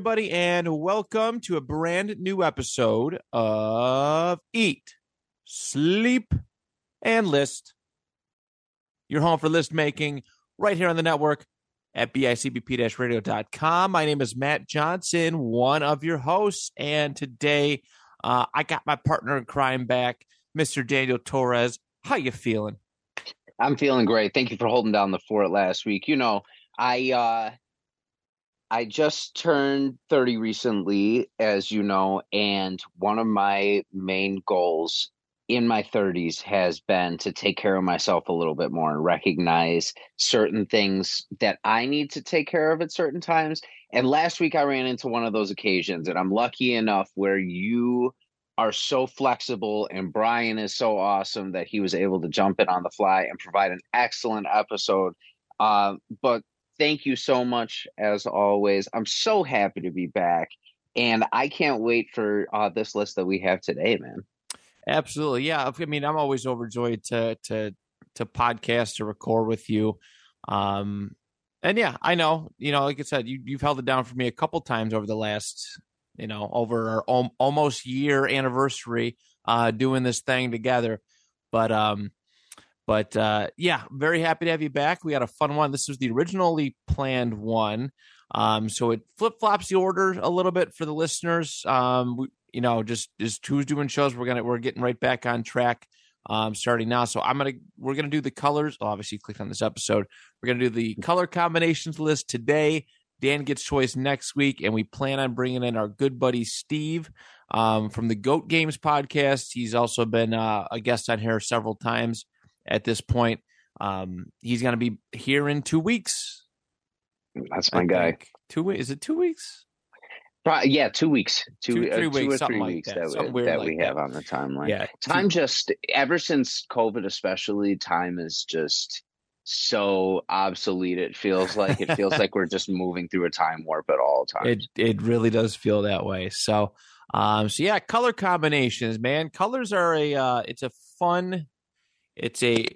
Everybody, and welcome to a brand new episode of Eat, Sleep, and List. Your home for list making right here on the network at bicbp radio.com. My name is Matt Johnson, one of your hosts, and today uh, I got my partner in crime back, Mr. Daniel Torres. How you feeling? I'm feeling great. Thank you for holding down the fort last week. You know, I uh I just turned 30 recently, as you know, and one of my main goals in my 30s has been to take care of myself a little bit more and recognize certain things that I need to take care of at certain times. And last week I ran into one of those occasions, and I'm lucky enough where you are so flexible and Brian is so awesome that he was able to jump in on the fly and provide an excellent episode. Uh, but thank you so much as always. I'm so happy to be back, and I can't wait for uh, this list that we have today, man. Absolutely, yeah. I mean, I'm always overjoyed to to to podcast to record with you. Um, and yeah, I know, you know, like I said, you you've held it down for me a couple times over the last, you know, over our al- almost year anniversary uh doing this thing together. But um but uh yeah, very happy to have you back. We had a fun one. This was the originally planned one. Um so it flip-flops the order a little bit for the listeners. Um we, you know, just just who's doing shows. We're gonna we're getting right back on track um starting now. So I'm gonna we're gonna do the colors. Oh, obviously click on this episode. We're gonna do the color combinations list today. Dan gets choice next week, and we plan on bringing in our good buddy Steve um, from the Goat Games podcast. He's also been uh, a guest on here several times at this point. Um, he's going to be here in two weeks. That's I my guy. think. Two weeks? Is it two weeks? Yeah, two weeks, two, Two- uh, two weeks, or something three like weeks that. that, we, that like we that. have on the timeline. Yeah. time just ever since COVID, especially time is just so obsolete. It feels like it feels like we're just moving through a time warp at all times. It it really does feel that way. So um so yeah, color combinations, man. Colors are a uh it's a fun it's a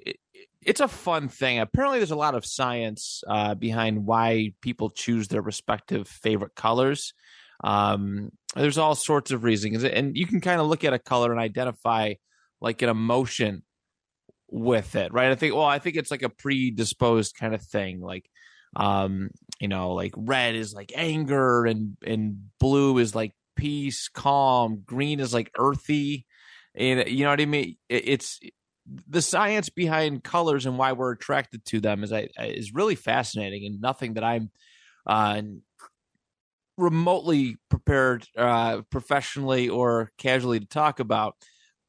it's a fun thing. Apparently there's a lot of science uh behind why people choose their respective favorite colors. Um there's all sorts of reasons and you can kind of look at a color and identify like an emotion with it, right? I think well, I think it's like a predisposed kind of thing like um you know like red is like anger and and blue is like peace calm green is like earthy and you know what i mean It- it's the science behind colors and why we're attracted to them is I, is really fascinating and nothing that i'm uh remotely prepared uh professionally or casually to talk about.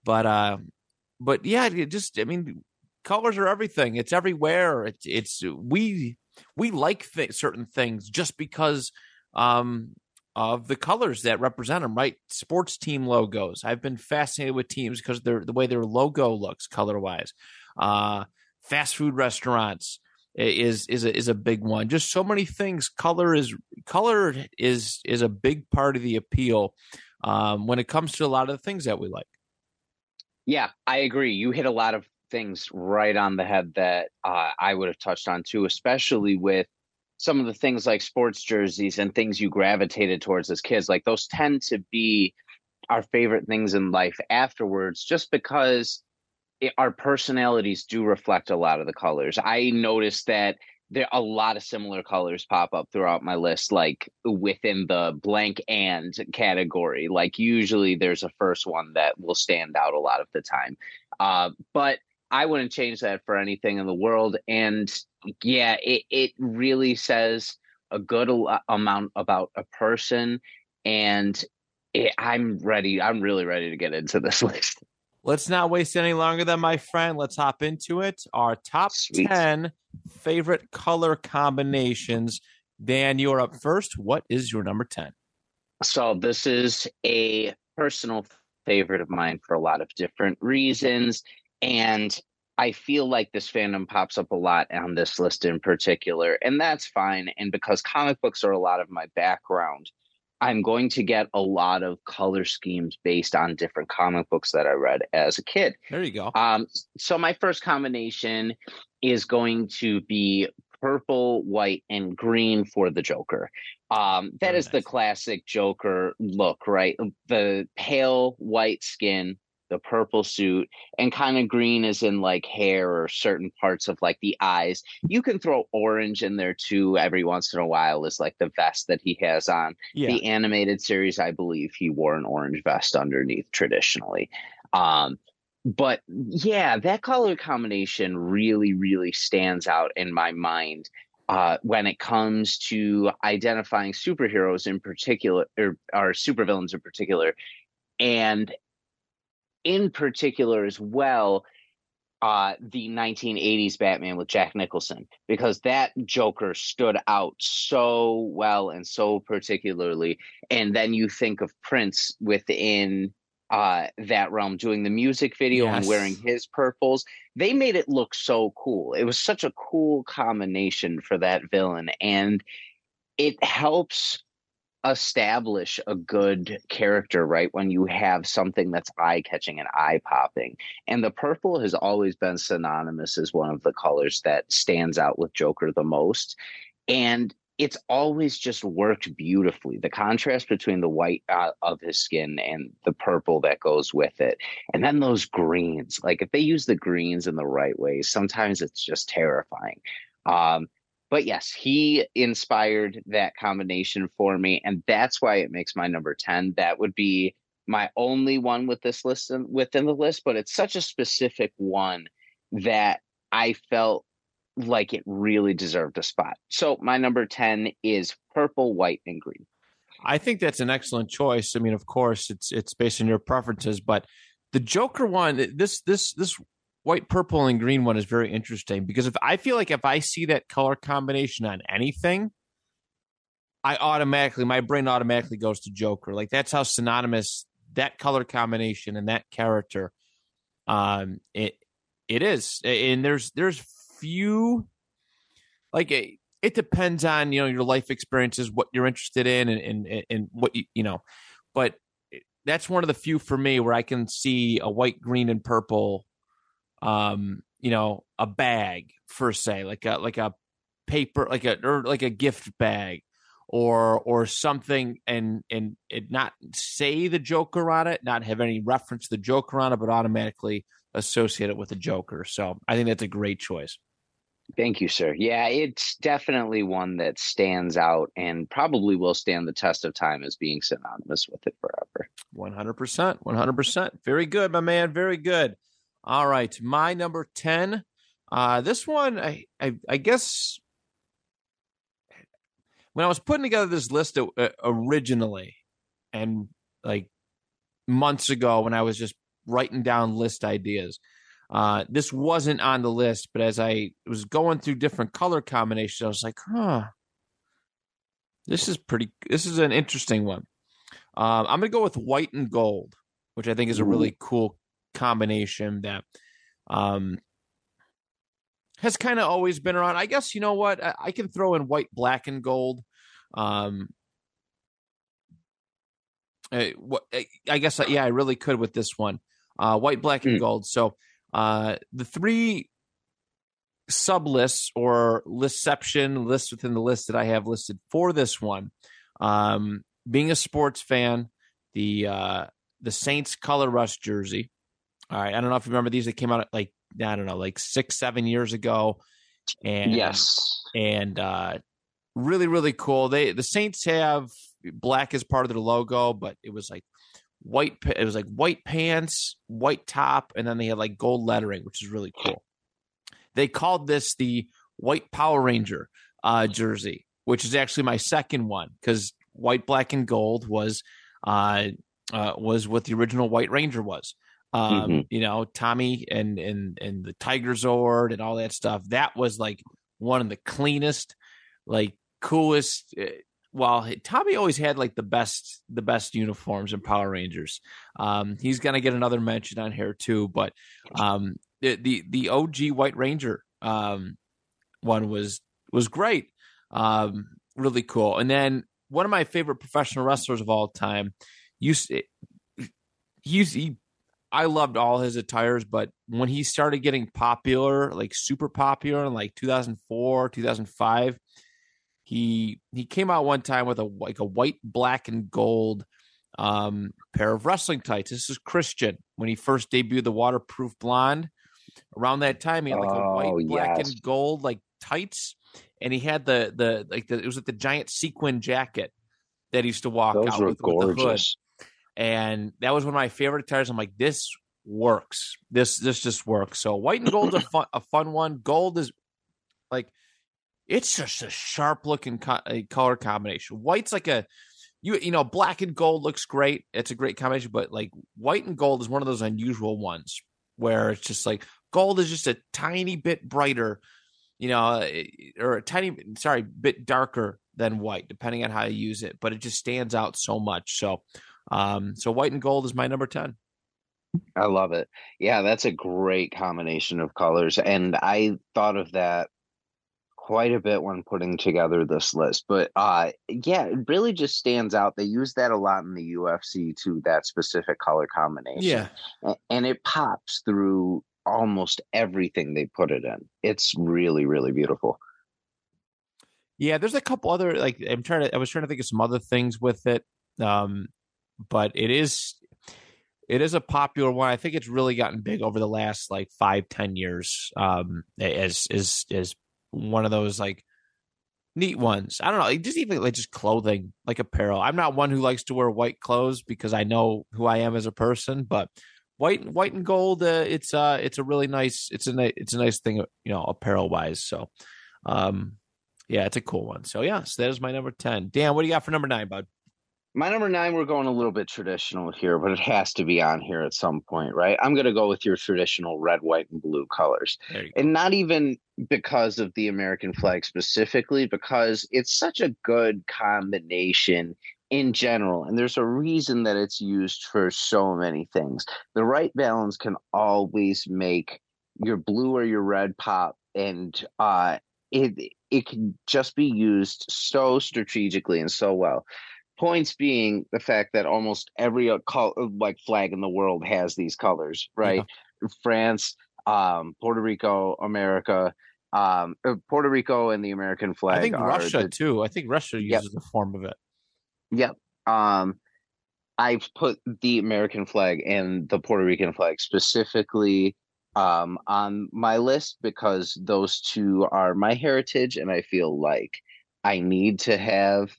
But uh but yeah just i mean colors are everything. It's everywhere. It's it's we we like th- certain things just because um of the colors that represent them right? Sports team logos. I've been fascinated with teams because they're the way their logo looks color wise uh fast food restaurants is is a, is a big one. Just so many things. Color is color is is a big part of the appeal um when it comes to a lot of the things that we like. Yeah, I agree. You hit a lot of things right on the head that uh, I would have touched on too, especially with some of the things like sports jerseys and things you gravitated towards as kids. Like those tend to be our favorite things in life afterwards, just because it, our personalities do reflect a lot of the colors. I noticed that there a lot of similar colors pop up throughout my list, like within the blank and category. Like usually there's a first one that will stand out a lot of the time. Uh, but I wouldn't change that for anything in the world. And yeah, it, it really says a good uh, amount about a person. And it, I'm ready. I'm really ready to get into this list. Let's not waste any longer than my friend. Let's hop into it. Our top Sweet. 10 favorite color combinations. Dan, you're up first. What is your number 10? So, this is a personal favorite of mine for a lot of different reasons. And I feel like this fandom pops up a lot on this list in particular. And that's fine. And because comic books are a lot of my background, I'm going to get a lot of color schemes based on different comic books that I read as a kid. There you go. Um, so my first combination is going to be purple, white, and green for the Joker. Um, that Very is nice. the classic Joker look, right? The pale white skin, the purple suit and kind of green is in like hair or certain parts of like the eyes. You can throw orange in there too every once in a while is like the vest that he has on. Yeah. the animated series i believe he wore an orange vest underneath traditionally. Um but yeah that color combination really really stands out in my mind uh, when it comes to identifying superheroes in particular or, or supervillains in particular. And in particular as well uh, the 1980s Batman with Jack Nicholson because that Joker stood out so well and so particularly. And then you think of Prince within uh, that realm doing the music video yes. and wearing his purples. They made it look so cool. It was such a cool combination for that villain. And it helps establish a good character, right? When you have something that's eye catching and eye popping. And the purple has always been synonymous as one of the colors that stands out with Joker the most. And it's always just worked beautifully. The contrast between the white uh, of his skin and the purple that goes with it. And then those greens, like if they use the greens in the right way, sometimes it's just terrifying. Um, but yes, he inspired that combination for me, and that's why it makes my number ten. That would be my only one with this list within the list, but it's such a specific one that I felt like it really deserved a spot. So my number 10 is purple, white, and green. I think that's an excellent choice. I mean, of course, it's it's based on your preferences, but the Joker one, this this this white, purple, and green one is very interesting because if I feel like if I see that color combination on anything, I automatically my brain automatically goes to Joker. Like that's how synonymous that color combination and that character um it it is. And there's there's few like it, it depends on you know your life experiences, what you're interested in, and and, and what you you know, but that's one of the few for me where I can see a white, green, and purple um, you know, a bag per se, like a like a paper, like a or like a gift bag, or or something, and and it not say the Joker on it, not have any reference to the Joker on it, but automatically associate it with the Joker. So I think that's a great choice. Thank you, sir. Yeah, it's definitely one that stands out and probably will stand the test of time as being synonymous with it forever. 100%. 100%. Very good, my man. Very good. All right, my number ten. Uh, this one, I, I, I guess, when I was putting together this list uh, originally, and like months ago, when I was just writing down list ideas, uh, this wasn't on the list. But as I was going through different color combinations, I was like, huh, this is pretty. This is an interesting one. Uh, I'm gonna go with white and gold, which I think is a really cool combination that um, has kind of always been around. I guess you know what I, I, can throw in white, black, and gold. Um, I, what, I guess yeah, I really could with this one. Uh, white, black, and mm. gold. So uh, the three sub lists or listception lists within the list that I have listed for this one. Um, being a sports fan, the uh, the Saints color rush jersey, all right. I don't know if you remember these. They came out like, I don't know, like six, seven years ago. And yes. and uh, really really cool. They the Saints have black as part of their logo, but it was like white. It was like white pants, white top, and then they had like gold lettering, which is really cool. They called this the White Power Ranger uh, jersey, which is actually my second one because white, black, and gold was uh, uh, was what the original White Ranger was. Um, Mhm. You know, Tommy and and and the Tiger Zord and all that stuff. That was like one of the cleanest, like coolest. Well, Tommy always had like the best the best uniforms in Power Rangers, um, he's gonna get another mention on here too. But um, the the the OG White Ranger um, one was was great, um, really cool. And then one of my favorite professional wrestlers of all time, used he's he. I loved all his attires, but when he started getting popular, like super popular in like 2004, 2005, he he came out one time with a like a white, black, and gold um pair of wrestling tights. This is Christian when he first debuted the waterproof blonde. Around that time, he had like a Oh, white, black, yes. and gold like tights, and he had the the like the it was like the giant sequin jacket that he used to walk Those out with, with the hood. And that was one of my favorite attires. I'm like, this works. This this just works. So white and gold's a fun a fun one. Gold is like it's just a sharp looking co- color combination. White's like a you you know black and gold looks great. It's a great combination, but like white and gold is one of those unusual ones where it's just like gold is just a tiny bit brighter, you know, eh, or a tiny sorry bit darker than white, depending on how you use it. But it just stands out so much. So um, so white and gold is my number 10. I love it. Yeah, that's a great combination of colors. And I thought of that quite a bit when putting together this list. But uh yeah, it really just stands out. They use that a lot in the UFC to that specific color combination. Yeah. And it pops through almost everything they put it in. It's really, really beautiful. Yeah, there's a couple other like I'm trying to I was trying to think of some other things with it. Um but it is it is a popular one. I think it's really gotten big over the last like five, ten years. Um as is is one of those like neat ones. I don't know, just even like just clothing, like apparel. I'm not one who likes to wear white clothes because I know who I am as a person, but white white and gold uh, it's uh it's a really nice it's a ni- it's a nice thing you know apparel wise so um yeah it's a cool one so yeah so that is my number 10 dan what do you got for number 9 bud My number nine, we're going a little bit traditional here, but it has to be on here at some point, right? I'm going to go with your traditional red, white, and blue colors. there you go and not even because of the American flag specifically, because it's such a good combination in general. And there's a reason that it's used for so many things. The right balance can always make your blue or your red pop, and uh, it it can just be used so strategically and so well. Points being the fact that almost every uh, col- like flag in the world has these colors, right? France, um, Puerto Rico, America, um, uh, Puerto Rico, and the American flag. i think russia the- too i think russia Yep. uses a form of it Yep. Um, I've put the American flag and the Puerto Rican flag specifically um, on my list because those two are my heritage, and I feel like I need to have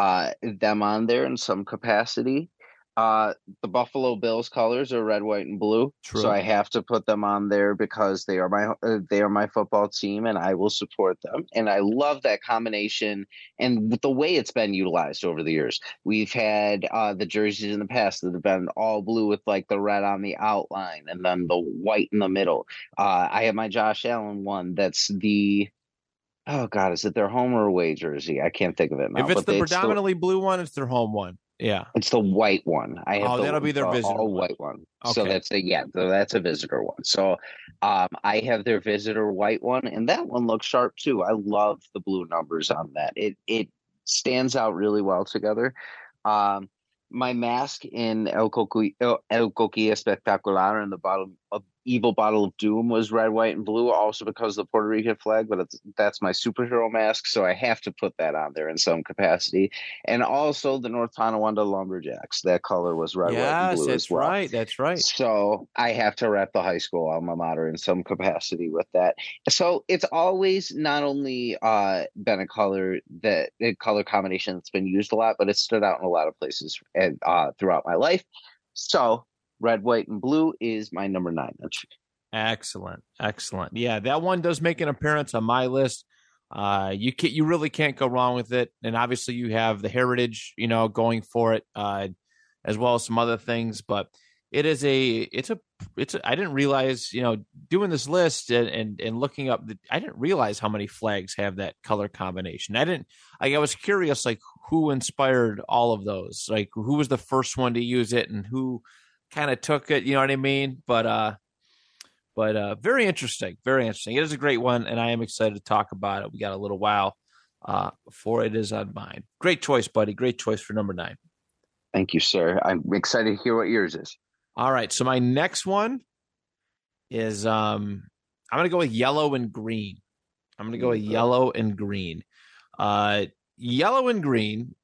uh, them on there in some capacity. Uh, the Buffalo Bills colors are red, white, and blue, True. so I have to put them on there because they are my uh, they are my football team, and I will support them. And I love that combination and the way it's been utilized over the years. We've had uh, the jerseys in the past that have been all blue with like the red on the outline and then the white in the middle. Uh, I have my Josh Allen one that's the oh god, is it their home or away jersey? I can't think of it now. if it's the it's predominantly blue one it's their home one yeah it's the white one. I have Oh, the, that'll be their the visitor all one. white one. So that's a yeah, so that's a visitor one. So um I have their visitor white one and that one looks sharp too. I love the blue numbers on that. It it stands out really well together. Um my mask in El Coqui El, El Coquilla Espectacular in the bottom of evil bottle of doom was red, white, and blue, also because of the Puerto Rican flag. But it's, that's my superhero mask, so I have to put that on there in some capacity. And also the North Tonawanda Lumberjacks. That color was red, white, and blue that's as well. right. That's right. So I have to rep the high school alma mater in some capacity with that. So it's always not only uh, been a color that a color combination that's been used a lot, but it's stood out in a lot of places and uh, throughout my life. So red, white, and blue is my number nine. Excellent, excellent. Yeah, that one does make an appearance on my list. Uh, you can you really can't go wrong with it, and obviously you have the heritage, you know, going for it, uh, as well as some other things. But it is a, it's a, it's. A, I didn't realize, you know, doing this list and and, and looking up, the, I didn't realize how many flags have that color combination. I didn't. I was curious, like who inspired all of those, like who was the first one to use it, and who kind of took it. You know what I mean? But uh but uh, very interesting, very interesting. It is a great one, and I am excited to talk about it. We got a little while uh, before it is on mine. Great choice, buddy. Great choice for number nine. Thank you, sir. I'm excited to hear what yours is. All right, so my next one is um, I'm going to go with yellow and green. I'm going to go with yellow and green. Uh, yellow and green,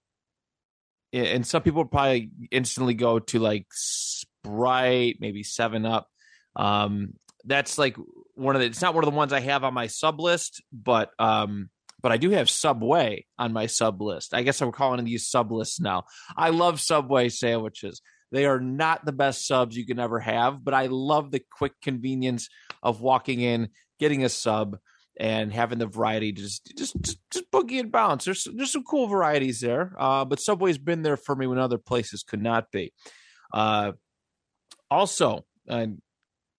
and some people probably instantly go to like Sprite, maybe Seven Up. Um, that's like one of the it's not one of the ones I have on my sub list, but um but I do have Subway on my sub list. I guess I'm calling these sub lists now. I love Subway sandwiches. They are not the best subs you can ever have, but I love the quick convenience of walking in, getting a sub, and having the variety just just just, just boogie and bounce. There's there's some cool varieties there, uh, but Subway's been there for me when other places could not be. Uh, also, uh,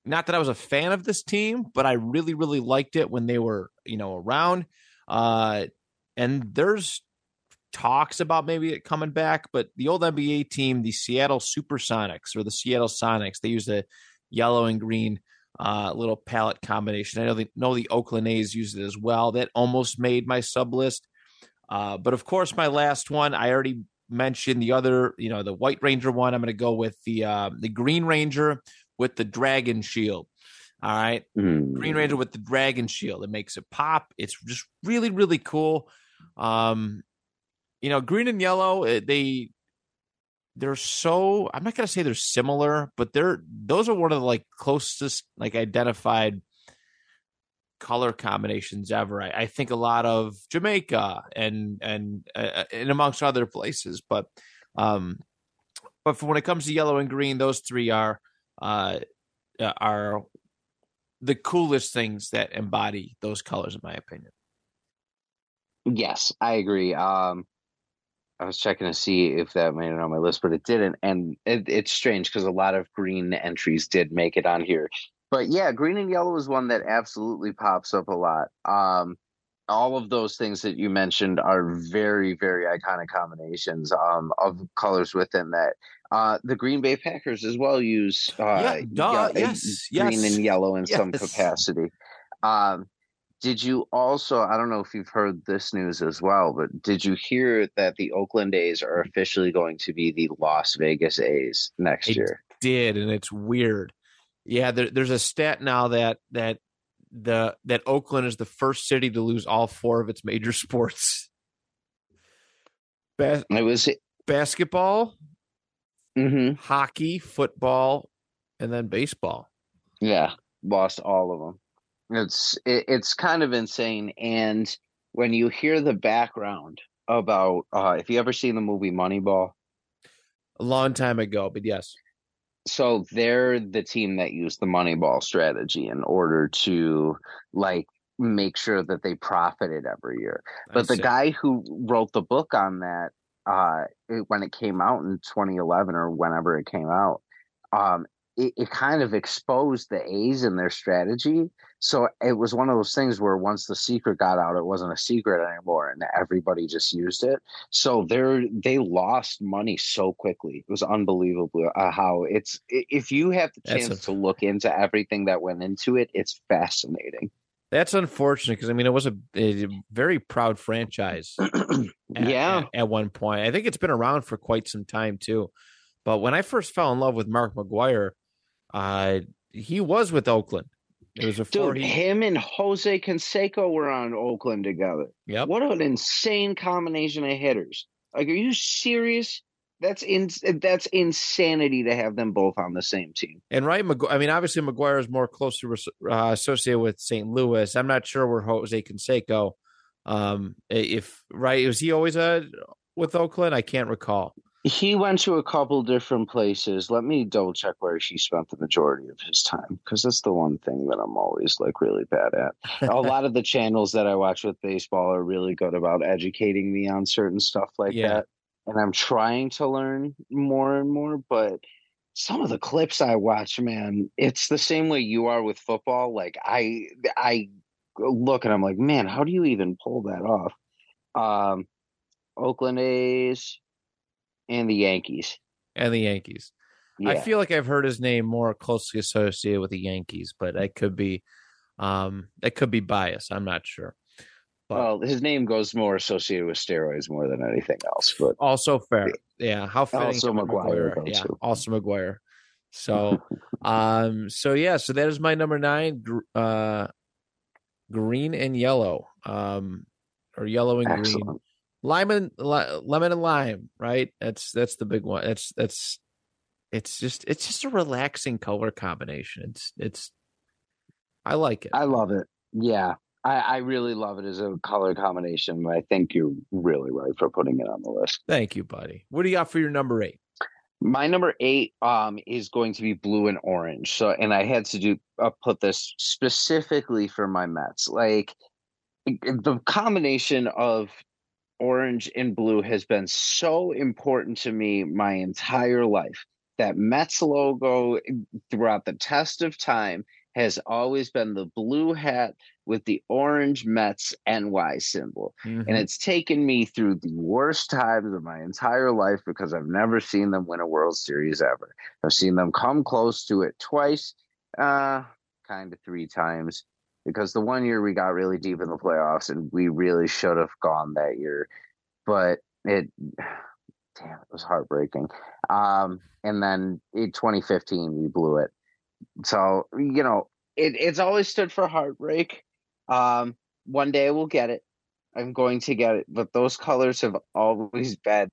not that I was a fan of this team, but I really, really liked it when they were, you know, around. Uh, and there's talks about maybe it coming back, but the old NBA team, the Seattle Supersonics or the Seattle Sonics, they use a yellow and green uh, little palette combination. I know they know the Oakland A's use it as well. That almost made my sub list. Uh, but of course, my last one, I already mentioned the other, you know, the White Ranger one. I'm going to go with the uh, the Green Ranger with the Dragon Shield. All right. Mm. Green Ranger with the Dragon Shield. It makes it pop. It's just really, really cool. Um, you know, green and yellow, eh, they they're so I'm not gonna say they're similar, but they're those are one of the like closest like identified color combinations ever. I, I think a lot of Jamaica and and uh, and amongst other places, but um, but for when it comes to yellow and green, those three are uh are the coolest things that embody those colors, in my opinion. Yes, I agree. Um, I was checking to see if that made it on my list, but it didn't. And it, it's strange because a lot of green entries did make it on here. But yeah, green and yellow is one that absolutely pops up a lot. Um, all of those things that you mentioned are very, very iconic combinations um, of colors within that. Uh, the Green Bay Packers as well use uh, Yeah, duh, ye- yes, green yes, and yellow in some capacity. Um, did you also? I don't know if you've heard this news as well, but did you hear that the Oakland A's are officially going to be the Las Vegas A's next year? Did and it's weird. Yeah, there, there's a stat now that that the that Oakland is the first city to lose all four of its major sports: Bas- It was. basketball, hmm hockey, football, and then baseball. Yeah, lost all of them. It's it, it's kind of insane. And when you hear the background about, uh, if you ever seen the movie Moneyball, A long time ago, but yes, so they're the team that used the Moneyball strategy in order to like make sure that they profited every year. But the guy who wrote the book on that, uh, it, when it came out in 2011 or whenever it came out, um, it, it kind of exposed the A's and their strategy. So it was one of those things where once the secret got out, it wasn't a secret anymore, and everybody just used it. So they're they lost money so quickly. It was unbelievable uh, how it's. If you have the chance a- to look into everything that went into it, it's fascinating. that's unfortunate because I mean it was a, a very proud franchise. at- yeah. at, at one point. I think it's been around for quite some time too. But when I first fell in love with Mark McGwire, uh, he was with Oakland. It was before Dude, he. him and Jose Canseco were on Oakland together. Yep. What an insane combination of hitters! Like, are you serious? That's in that's insanity to have them both on the same team. And right, Magu- I mean, obviously McGwire is more closely uh, associated with St. Louis. I'm not sure where Jose Canseco, um, if right, was he always uh, with Oakland? I can't recall. He went to a couple different places. Let me double check where he spent the majority of his time because that's the one thing that I'm always like really bad at. a lot of the channels that I watch with baseball are really good about educating me on certain stuff like Yeah. that. And I'm trying to learn more and more, but some of the clips I watch, man, it's the same way you are with football. Like I I look and I'm like, man, how do you even pull that off? Um Oakland A's and the Yankees. and the Yankees. Yeah. I feel like I've heard his name more closely associated with the Yankees, but I could be, um, that could be bias. I'm not sure. But well, his name goes more associated with steroids more than anything else, but also fair. Yeah. How fitting Also for McGwire, Yeah. too. Also McGwire. So, um, so yeah, so that is my number nine, uh, green and yellow, um, or yellow and green. excellent. lime and li- lemon and lime right that's that's the big one that's that's it's just it's just a relaxing color combination it's it's i like it I love it. Yeah. I, I really love it as a color combination. but I think you're really right for putting it on the list. thank you buddy what do you got for your number eight My number eight um is going to be blue and orange. So, and I had to do uh, put this specifically for my Mets. Like the combination of orange and blue has been so important to me my entire life. That Mets logo throughout the test of time has always been the blue hat with the orange Mets NY symbol. Mhm. And it's taken me through the worst times of my entire life because I've never seen them win a World Series ever. I've seen them come close to it twice, uh, kind of three times. Because the one year we got really deep in the playoffs and we really should have gone that year. But it, damn, it was heartbreaking. Um, and then in 2015, we blew it. So, you know, it, it's always stood for heartbreak. Um, one day we'll get it. I'm going to get it. But those colors have always been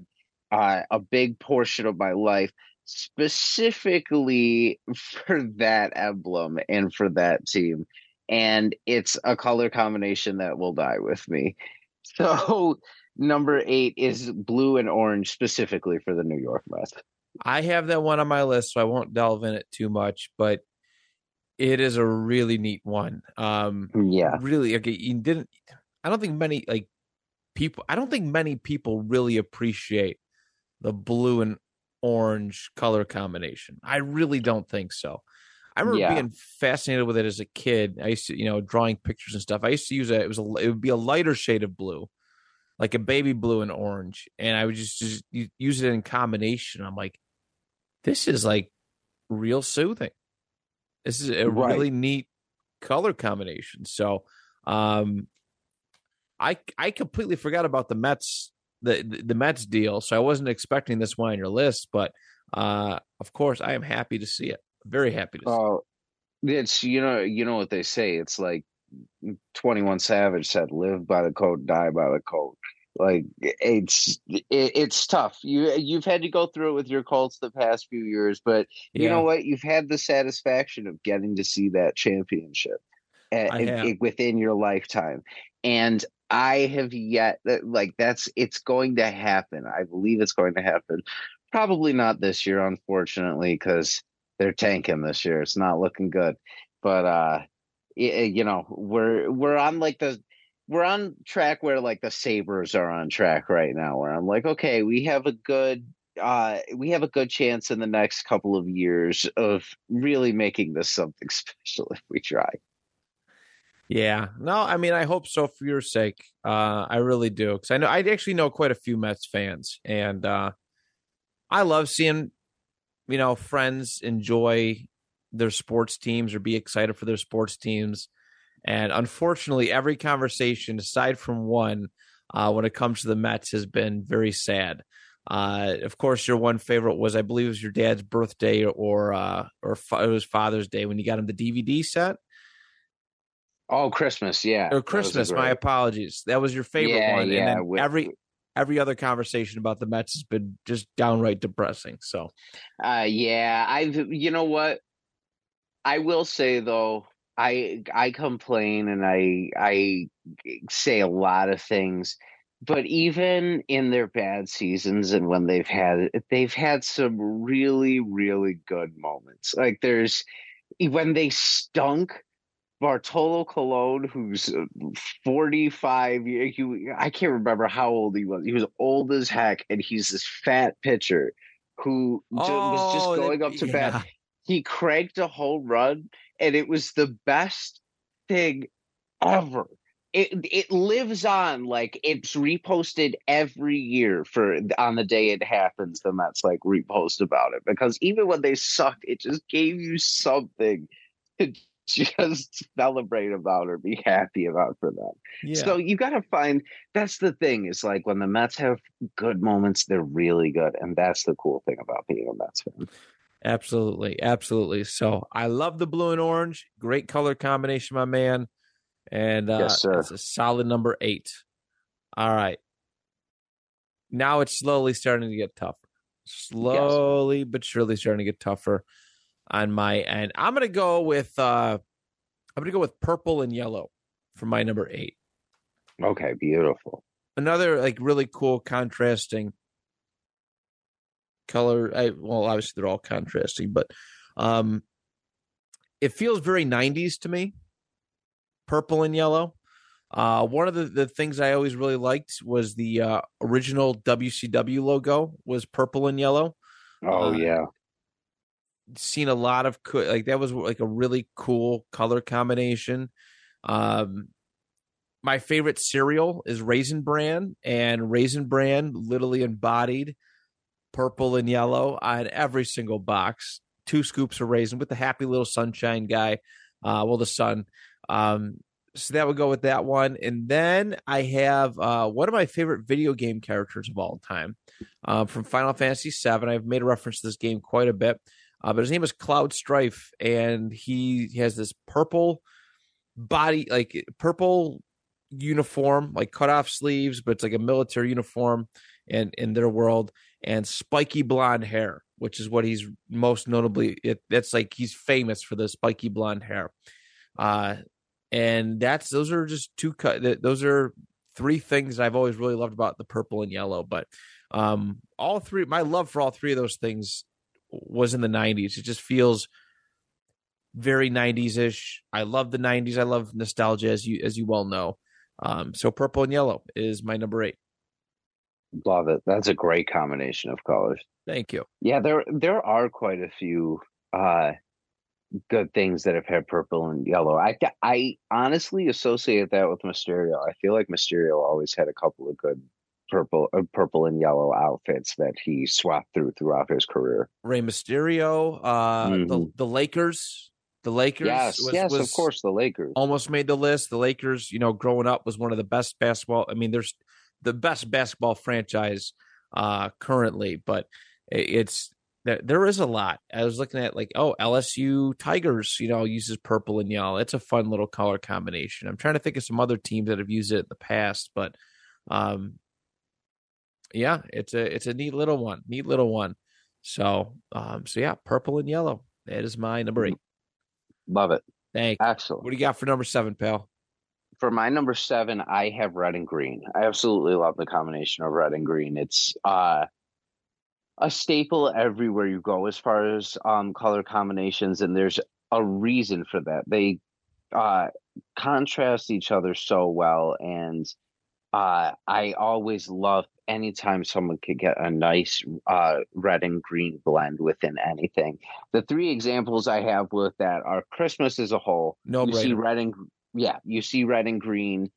uh, a big portion of my life, specifically for that emblem and for that team. And it's a color combination that will die with me. So, number eight is blue and orange, specifically for the New York Mets. i have that one on my list so i won't delve in it too much but it is a really neat one um Yeah. really okay you didn't i don't think many like people i don't think many people really appreciate the blue and orange color combination i really don't think so i remember Yeah. being fascinated with it as a kid. I used to you know drawing pictures and stuff. I used to use it it was a it would be a lighter shade of blue like a baby blue and orange and i would just just use it in combination. I'm like this is like real soothing. This is a Right. really neat color combination. So um i i completely forgot about the mets the the, the mets deal so i wasn't expecting this one on your list but uh of course i am happy to see it very happy to see it. Oh, it's you know you know what they say. It's like Twenty One Savage said, "Live by the code, die by the code." Like it's it, it's tough. You you've had to go through it with your Colts the past few years, but you know what? You've had the satisfaction of getting to see that championship a- I a- have. within your lifetime, and I have yet that like that's it's going to happen. I believe it's going to happen. Probably not this year, unfortunately, because they're tanking this year. It's not looking good. But uh y- you know, we're we're on like the we're on track where like the Sabres are on track right now where I'm like, okay, we have a good uh we have a good chance in the next couple of years of really making this something special if we try. Yeah. No, I mean, I hope so for your sake. Uh, I really do. Because I know I actually know quite a few Mets fans, and uh, I love seeing, you know, friends enjoy their sports teams or be excited for their sports teams. And unfortunately, every conversation, aside from one, uh, when it comes to the Mets, has been very sad. Uh, of course, your one favorite was, I believe, it was your dad's birthday or uh, or fa- it was Father's Day when you got him the DVD set Oh, Christmas, yeah. or Christmas. My apologies. That was your favorite Yeah, one. yeah, and with- every every other conversation about the Mets has been just downright depressing. So Uh yeah, I've you know what? I will say though, I I complain and I I say a lot of things, but even in their bad seasons and when they've had they've had some really really good moments. Like there's when they stunk Bartolo Colon, who's uh, 45 year- he, I can't remember how old he was. He was old as heck, and he's this fat pitcher who ju- was just Oh, that- going up to yeah. bat. He cranked a home run, and it was the best thing ever. It it lives on like it's reposted every year for on the day it happens. The Mets like repost about it because even when they sucked, it just gave you something to just celebrate about or be happy about for them. yeah. So you got to find that's the thing is like when the Mets have good moments, they're really good, and that's the cool thing about being a Mets fan. Absolutely, absolutely. So I love the blue and orange. Great color combination, my man. And uh, Yes, sir. it's a solid number eight. All right. Now it's slowly starting to get tougher. Slowly but surely starting to get tougher on my end. I'm gonna go with uh I'm gonna go with purple and yellow for my number eight. Okay, beautiful. Another like really cool contrasting color. I, well, obviously they're all contrasting, but um, it feels very 90s to me. Purple and yellow. Uh, one of the, the things I always really liked was the uh, original WCW logo was purple and yellow. Oh Uh, yeah, Seen a lot of co- like that was like a really cool color combination. Um, my favorite cereal is Raisin Bran, and Raisin Bran literally embodied purple and yellow on every single box. Two scoops of raisin with the happy little sunshine guy. Uh, well, the sun. Um, so that would go with that one. And then I have uh, one of my favorite video game characters of all time uh, from Final Fantasy VII. I've made a reference to this game quite a bit, uh, but his name is Cloud Strife, and he has this purple body, like purple uniform, like cut off sleeves, but it's like a military uniform in in their world, and spiky blonde hair, which is what he's most notably. It, that's like he's famous for the spiky blonde hair. Uh, and that's those are just two cut. Those are three things I've always really loved about the purple and yellow. But um, all three, my love for all three of those things was in the '90s. It just feels very 90s ish. I love the 90s. I love nostalgia, as you as you well know. Um, so purple and yellow is my number eight. love it. That's a great combination of colors. Thank you. Yeah, there there are quite a few uh good things that have had purple and yellow. I I honestly associate that with Mysterio. I feel like Mysterio always had a couple of good purple uh, purple and yellow outfits that he swapped through throughout his career. Rey Mysterio, uh, the Mhm. the Lakers, the Lakers. yes, was- yes, was of course, the Lakers. almost made the list. The Lakers, you know, growing up was one of the best basketball. I mean, there's the best basketball franchise uh currently, but it's there, there is a lot. I was looking at like, oh, LSU Tigers, you know, uses purple and yellow. It's a fun little color combination. I'm trying to think of some other teams that have used it in the past, but um yeah, it's a it's a neat little one. Neat little one. So um so yeah, purple and yellow. That is my number eight. Love it. Thanks. Excellent. What do you got for number seven, pal? For my number seven, I have red and green. I absolutely love the combination of red and green. It's uh, a staple everywhere you go as far as um, color combinations, and there's a reason for that. They uh, contrast each other so well, and uh, I always love anytime someone could get a nice uh, red and green blend within anything. The three examples I have with that are Christmas as a whole. No you see red and yeah, you see red and green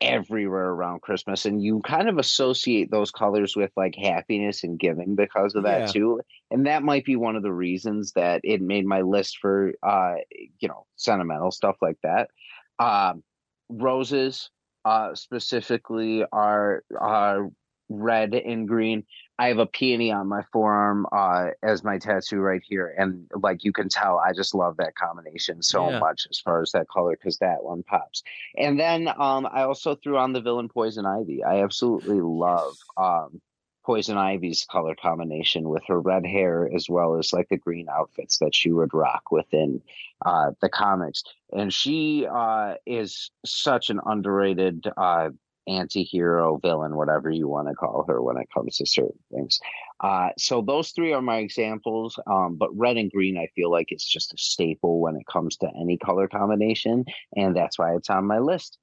everywhere around Christmas, and you kind of associate those colors with like happiness and giving because of that Yeah. too. And that might be one of the reasons that it made my list for uh, you know, sentimental stuff like that. Um, roses uh specifically are are red and green. I have a peony on my forearm uh, as my tattoo right here, and like you can tell, I just love that combination so Yeah. much as far as that color because that one pops. And then um, I also threw on the villain poison ivy. I absolutely love um, poison ivy's color combination with her red hair as well as like the green outfits that she would rock within uh, the comics. And she uh, is such an underrated uh, anti-hero villain whatever you want to call her when it comes to certain things uh so those three are my examples um but red and green i feel like it's just a staple when it comes to any color combination and that's why it's on my list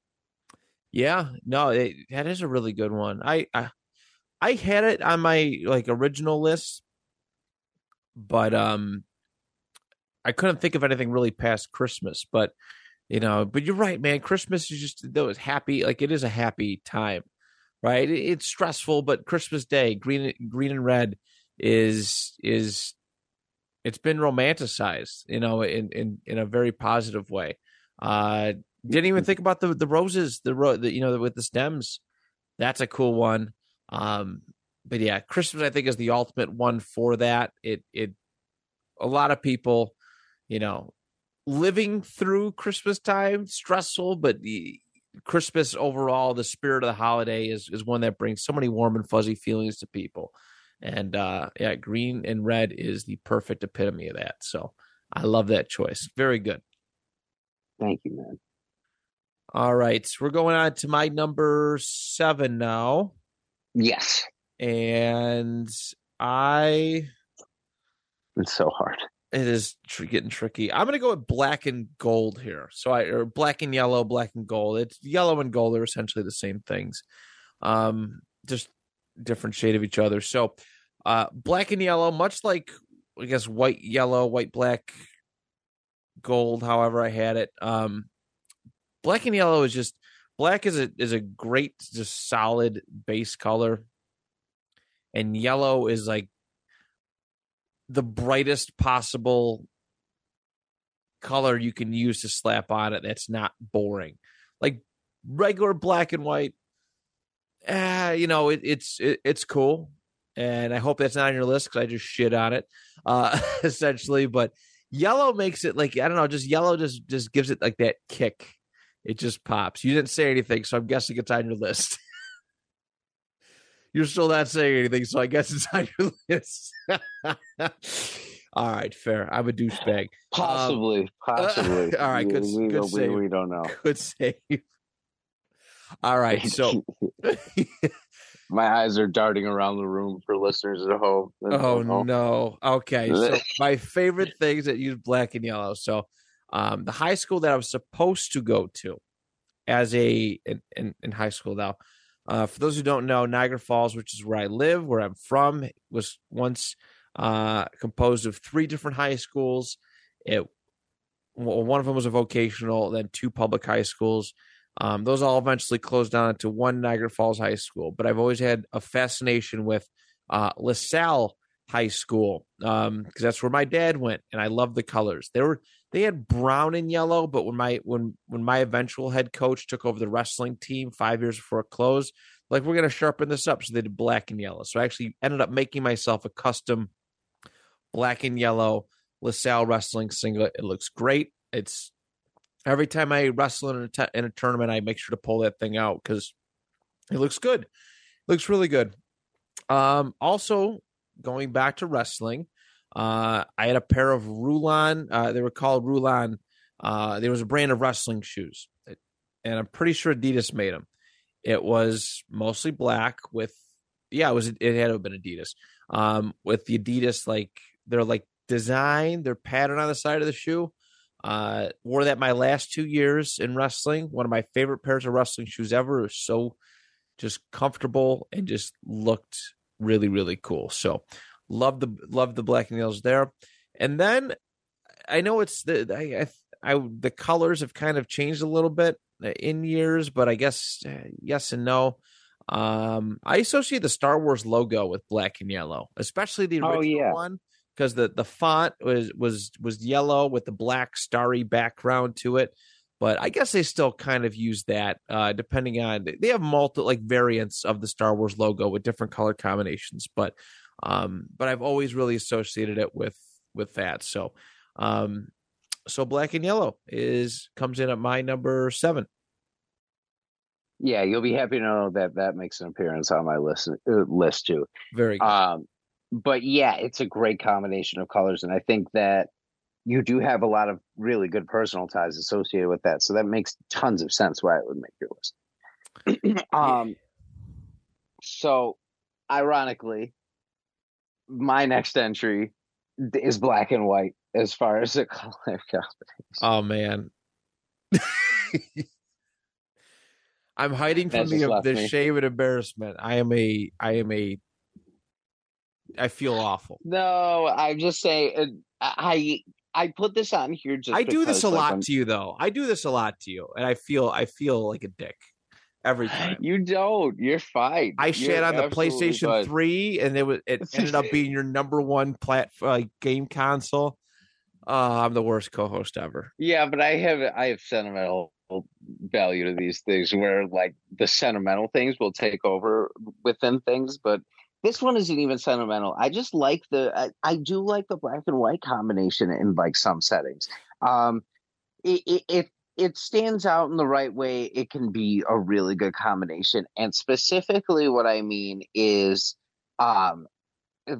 Yeah, no, it, that is a really good one. I, I I had it on my like original list, but um, I couldn't think of anything really past Christmas. But you know, but you're right, man. Christmas is just those happy, like it is a happy time, right? It's stressful, but Christmas Day, green, green and red, is is it's been romanticized, you know, in in in a very positive way. Uh, didn't even think about the the roses, the ro- the you know with the stems. That's a cool one. Um, but yeah, Christmas I think is the ultimate one for that. It it a lot of people, you know, living through Christmas time stressful, but the Christmas overall, the spirit of the holiday is is one that brings so many warm and fuzzy feelings to people. And uh yeah, green and red is the perfect epitome of that. So I love that choice. Very good. thank you man All right. We're going on to my number seven now. Yes And I it's so hard it is tr- getting tricky. I'm going to go with black and gold here. So I or black and yellow, black and gold. It's yellow and gold are essentially the same things, um, just different shade of each other. So uh, black and yellow, much like I guess white, yellow, white, black, gold. However, I had it. Um, black and yellow is just black is a is a great, just solid base color, and yellow is like the brightest possible color you can use to slap on it that's not boring. Like regular black and white uh, you know it, it's it, it's cool. And i hope that's not on your list because i just shit on it uh essentially. But yellow makes it like i don't know just yellow just just gives it like that kick it just pops you didn't say anything so i'm guessing it's on your list you're still not saying anything so i guess it's on your list all right fair i'm a douchebag possibly um, possibly all right, good- we, good don't- we, save. we don't know good save all right so my eyes are darting around the room for listeners at home Oh no. Okay. So my favorite things that use black and yellow. So um the high school that I was supposed to go to as a in, in, in high school now. Uh for those who don't know, Niagara Falls, which is where I live, where I'm from, was once uh composed of three different high schools. It one of them was a vocational, then two public high schools. Um, those all eventually closed down to one Niagara Falls High School. But I've always had a fascination with uh, LaSalle High School because that's where my dad went, and I love the colors. They were they had brown and yellow, but when my when when my eventual head coach took over the wrestling team five years before it closed, like we're gonna sharpen this up, so they did black and yellow. So I actually ended up making myself a custom black and yellow LaSalle wrestling singlet. It looks great. It's every time I wrestle in a, in a tournament, I make sure to pull that thing out because it looks good. looks really good. Um, also, going back to wrestling, uh, I had a pair of Rulon. Uh, they were called Rulon. Uh, there was a brand of wrestling shoes, and I'm pretty sure Adidas made them. It was mostly black with, yeah, it was. It had to have been Adidas. Um, with the Adidas like they're like design, their pattern on the side of the shoe. Uh, wore that my last two years in wrestling. One of my favorite pairs of wrestling shoes ever. So just comfortable and just looked really, really cool. So love the love the black nails there. And then I know it's the I, I, I the colors have kind of changed a little bit in years, but I guess uh, yes and no. Um, I associate the Star Wars logo with black and yellow, especially the original Oh, yeah. one because the the font was was was yellow with the black starry background to it. But I guess they still kind of use that uh, depending on they have multiple like variants of the Star Wars logo with different color combinations, but um, but I've always really associated it with with that. So um, so black and yellow is comes in at my number seven. Yeah, you'll be happy to know that that makes an appearance on my list uh, list too. Very good. Um, but yeah, it's a great combination of colors, and I think that you do have a lot of really good personal ties associated with that. So that makes tons of sense why it would make your list. um, so ironically, my next entry is black and white as far as the color combination. oh man. I'm hiding from the the shame and embarrassment. I am a I am a I feel awful. No, I'm just saying. uh, I I put this on here just. I do this a lot to you though. I do this a lot to you, and I feel I feel like a dick every time. You don't. You're fine. I shat on the PlayStation fine. Three, and it was it ended up being your number one plat uh, game console. Uh, I'm the worst co-host ever. Yeah, but I have I have sentimental value to these things where like the sentimental things will take over within things, but this one isn't even sentimental. I just like the I, I do like the black and white combination in like some settings. Um, it, it it it stands out in the right way. It can be a really good combination, and specifically, what I mean is, um,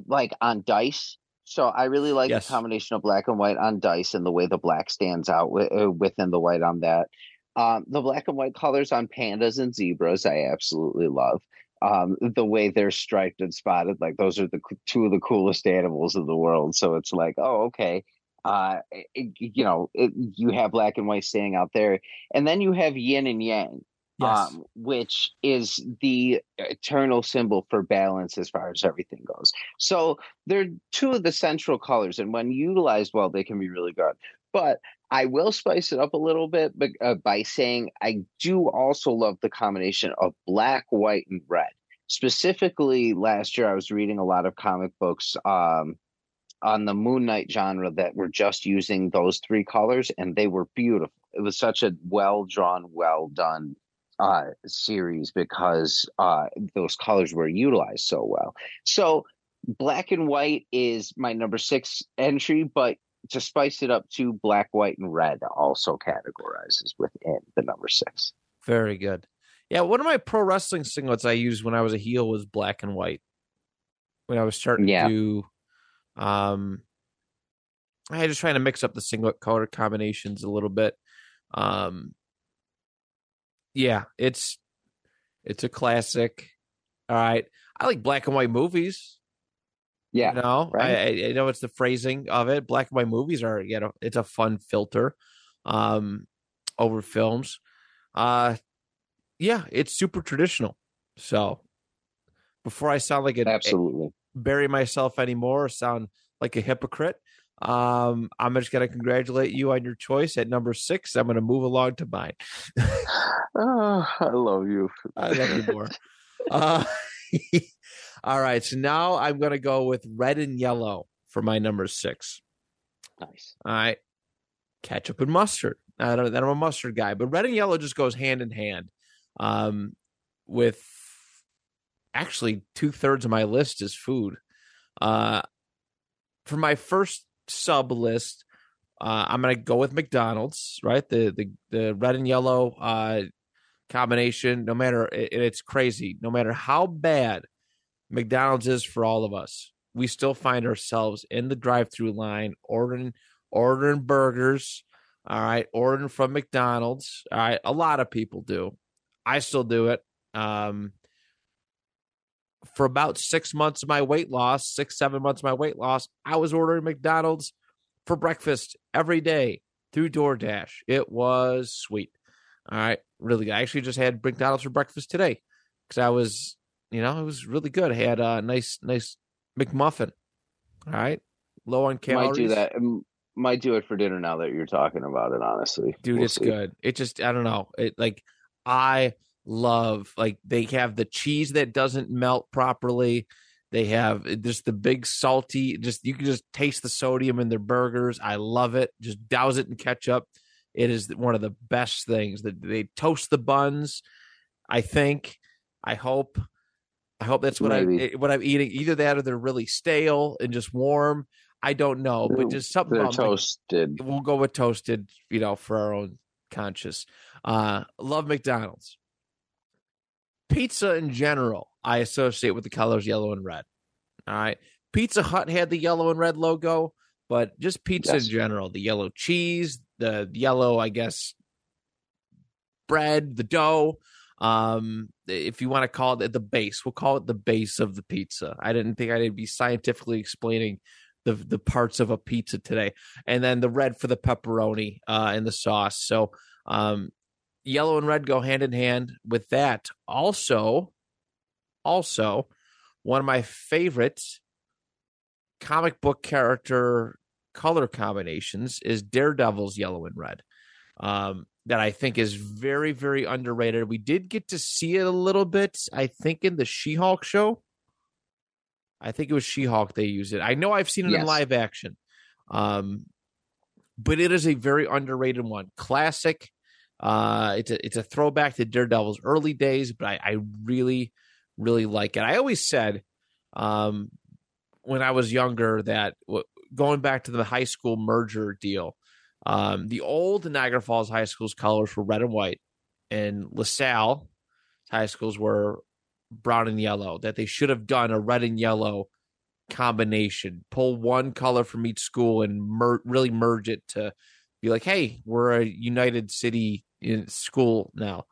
like on dice. So I really like Yes. the combination of black and white on dice and the way the black stands out wi- uh, within the white on that. Um, the black and white colors on pandas and zebras, I absolutely love. Um, the way they're striped and spotted, like those are the two of the coolest animals in the world. So it's like, oh, okay. Uh, it- you know, it, you have black and white standing out there, and then you have yin and yang Yes, um, which is the eternal symbol for balance as far as everything goes. So they're two of the central colors, and when utilized well, they can be really good. But I will spice it up a little bit but, uh, by saying I do also love the combination of black, white, and red. Specifically, last year I was reading a lot of comic books um, on the Moon Knight genre that were just using those three colors, and they were beautiful. It was such a well drawn, well done uh, series because uh, those colors were utilized so well. So black and white is my number six entry, but to spice it up to black, white, and red also categorizes within the number six. very good. Yeah, one of my pro wrestling singlets I used when I was a heel was black and white. When I was starting Yeah. to, um, I was just trying to mix up the singlet color combinations a little bit. Um, yeah, it's it's a classic. All right, I like black and white movies. Yeah, you know, right. I, I know it's the phrasing of it. Black and white movies are you know it's a fun filter, um, over films. Uh, yeah, it's super traditional. So, before I sound like an absolutely. bury myself anymore or sound like a hypocrite, um, I'm just gonna congratulate you on your choice at number six. I'm gonna move along to mine. Oh, I love you. I love you more. Uh, all right, so now I'm gonna go with red and yellow for my number six. nice. All right. Ketchup and mustard. I don't I'm a mustard guy, but red and yellow just goes hand in hand. Um with actually two thirds of my list is food. Uh for my first sub list, uh I'm gonna go with McDonald's, right? The the the red and yellow uh combination, no matter it, it's crazy, no matter how bad McDonald's is for all of us, we still find ourselves in the drive-through line ordering ordering burgers. All right, ordering from McDonald's. All right, a lot of people do. I still do it. Um, for about six months of my weight loss, six seven months of my weight loss, I was ordering McDonald's for breakfast every day through DoorDash. It was sweet. All right, really good. I actually just had McDonald's for breakfast today because I was, you know, it was really good. I had a nice, nice McMuffin. All right, low on calories. Might do that. Might do it for dinner now that you're talking about it. Honestly, dude We'll it's see. good it just i don't know it like i love like they have the cheese that doesn't melt properly they have eh, just the big salty just you can just taste the sodium in their burgers i love it just douse it in ketchup It is one of the best things that they toast the buns. I think. I hope. I hope that's what I what I'm eating. Either that or they're really stale and just warm. I don't know, but just something They're about toasted. we'll go with toasted, you know, for our own conscious. Uh love McDonald's. Pizza in general, I associate with the colors yellow and red. All right. Pizza Hut had the yellow and red logo, but just pizza Yes. in general, the yellow cheese, the yellow, I guess, bread, the dough. Um, if you want to call it the base, we'll call it the base of the pizza. I didn't think I'd be scientifically explaining the the parts of a pizza today, and then the red for the pepperoni uh, and the sauce. So, um, yellow and red go hand in hand with that. Also, also one of my favorite comic book character color combinations is Daredevil's yellow and red. Um, that I think is very, very underrated. We did get to see it a little bit, I think, in the She Hulk show. I think it was She Hulk they used it. I know I've seen it in live action. Um, but it is a very underrated one. Classic. Uh, it's a it's a throwback to Daredevil's early days, but I, I really, really like it. I always said, um, when I was younger that w- going back to the high school merger deal, um, the old Niagara Falls High School's colors were red and white, and LaSalle High Schools were brown and yellow. That they should have done a red and yellow combination, pull one color from each school and mer- really merge it to be like, hey, we're a united city school now,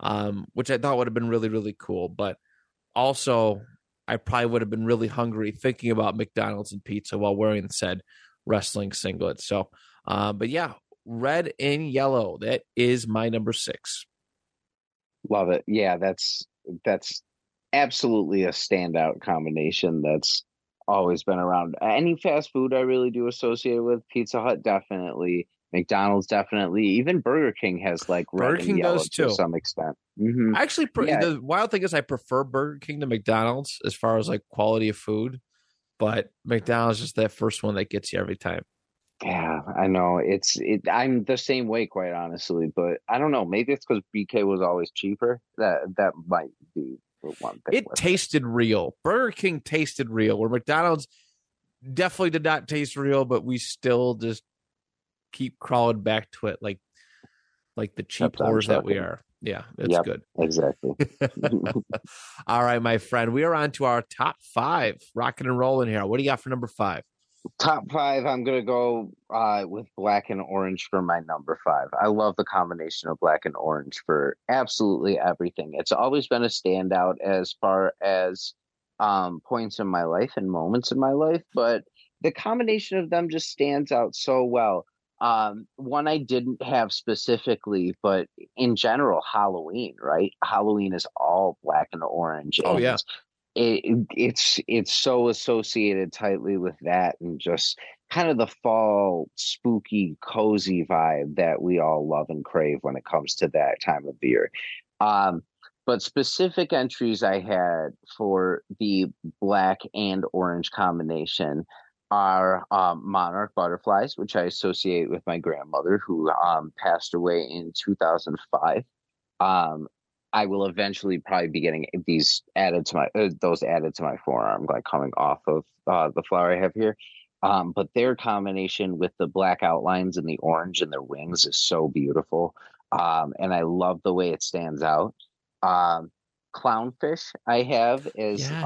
um, which I thought would have been really really cool. But also, I probably would have been really hungry thinking about McDonald's and pizza while wearing said wrestling singlet. So, uh, but yeah, red and yellow. That is my number six. Love it. Yeah, that's that's absolutely a standout combination that's always been around. Any fast food I really do associate with Pizza Hut definitely, McDonald's definitely, even Burger King has like red Burger King does to too. some extent. hmm actually, Yeah. the wild thing is, I prefer Burger King to McDonald's as far as like quality of food, but McDonald's is just that first one that gets you every time. Yeah, I know. It's it. I'm the same way, quite honestly. But I don't know. Maybe it's because BK was always cheaper. That that might be the one thing. It tasted real. Burger King tasted real, where McDonald's definitely did not taste real, but we still just keep crawling back to it like like the cheap Kept whores that we are. Yeah, that's Yep. good. exactly. All right, my friend. We are on to our top five. Rocking and rolling here. What do you got for number five? Top five. I'm gonna go uh, with black and orange for my number five. I love the combination of black and orange for absolutely everything. It's always been a standout as far as um, points in my life and moments in my life, but the combination of them just stands out so well. Um, one I didn't have specifically, but in general, Halloween, right? Halloween is all black and orange. Oh, and yeah. It, it's it's so associated tightly with that and just kind of the fall spooky cozy vibe that we all love and crave when it comes to that time of year um but specific entries i had for the black and orange combination are um, monarch butterflies which i associate with my grandmother who um, passed away in 2005 um, I will eventually probably be getting these added to my uh, those added to my forearm, like coming off of uh, the flower I have here. Um, but their combination with the black outlines and the orange and their wings is so beautiful, um, and I love the way it stands out. Um, clownfish I have is Yes.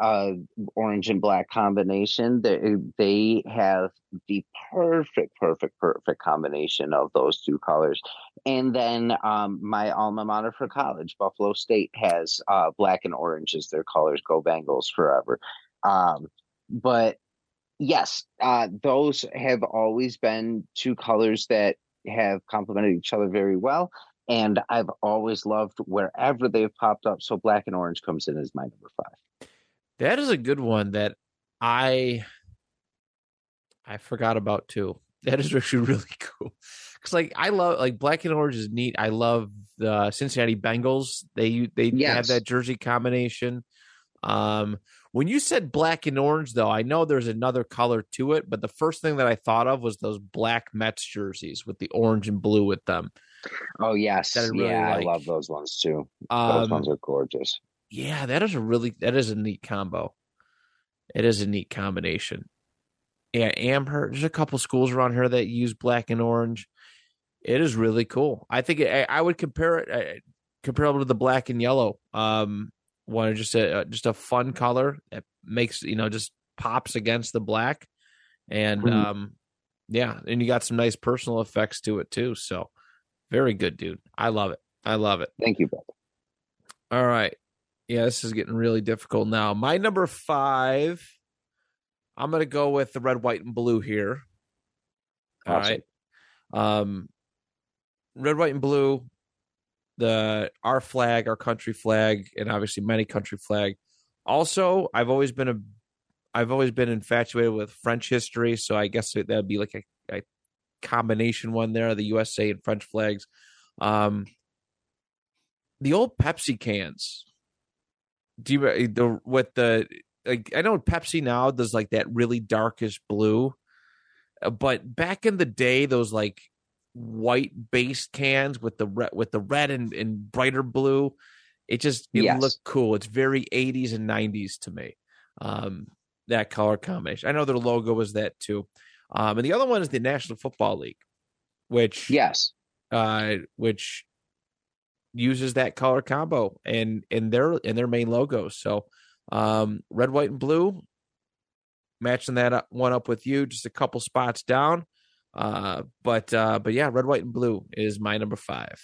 Uh, orange and black combination. They they have the perfect, perfect, perfect combination of those two colors. And then um, my alma mater for college, Buffalo State, has uh, black and orange as their colors. Go Bengals forever. Um, but yes, uh, those have always been two colors that have complemented each other very well. And I've always loved wherever they've popped up. So black and orange comes in as my number five. That is a good one that I I forgot about too. That is actually really cool. Cause like I love like black and orange is neat. I love the Cincinnati Bengals. They they have that jersey combination. Um When you said black and orange, though, I know there's another color to it, but the first thing that I thought of was those black Mets jerseys with the orange and blue with them. Oh yes, I really yeah, like. I love those ones too. Those Um, ones are gorgeous. Yeah, that is a really that is a neat combo. It is a neat combination. Yeah, Amherst. There's a couple schools around here that use black and orange. It is really cool. I think it, I, would compare it uh, comparable to the black and yellow. Um, one just a just a fun color that makes you know just pops against the black, and Mhm. um, yeah, and you got some nice personal effects to it too. So very good, dude. I love it. I love it. Thank you. All right. Yeah, this is getting really difficult now. My number five, I'm gonna go with the red, white, and blue here. All Awesome. right. Um red, white, and blue, the our flag, our country flag, and obviously many country flag. Also, I've always been a I've always been infatuated with French history, so I guess that would be like a, a combination one there, the USA and French flags. Um the old Pepsi cans. Do you the with the like? I know Pepsi now does like that really darkish blue, uh, but back in the day, those like white based cans with the red with the red and, and brighter blue, it just it Yes. looked cool. It's very 80s and 90s to me. Um, that color combination. I know their logo was that too. Um, and the other one is the National Football League, which Yes, uh, which uses that color combo and in their in their main logo. So um, red, white, and blue, matching that up, one up with you, just a couple spots down. Uh, but uh, but yeah, red, white, and blue is my number five.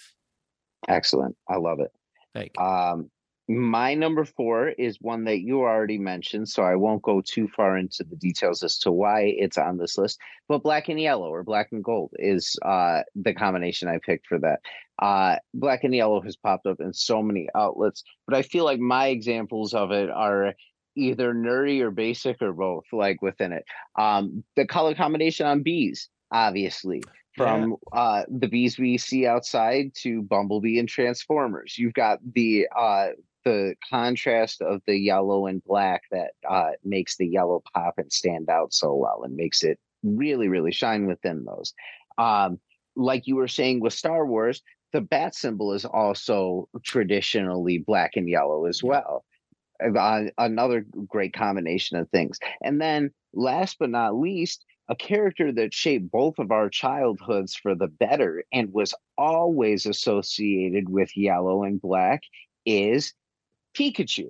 excellent. I love it. Thank you. Um, my number four is one that you already mentioned, so I won't go too far into the details as to why it's on this list. But black and yellow or black and gold is uh, the combination I picked for that. Uh, black and yellow has popped up in so many outlets, but I feel like my examples of it are either nerdy or basic or both, like within it. Um, the color combination on bees, obviously from uh the bees we see outside to Bumblebee and Transformers. You've got the uh the contrast of the yellow and black that uh makes the yellow pop and stand out so well and makes it really really shine within those. Um like you were saying with Star Wars, the bat symbol is also traditionally black and yellow as well. Uh, another great combination of things. And then last but not least, a character that shaped both of our childhoods for the better and was always associated with yellow and black is Pikachu.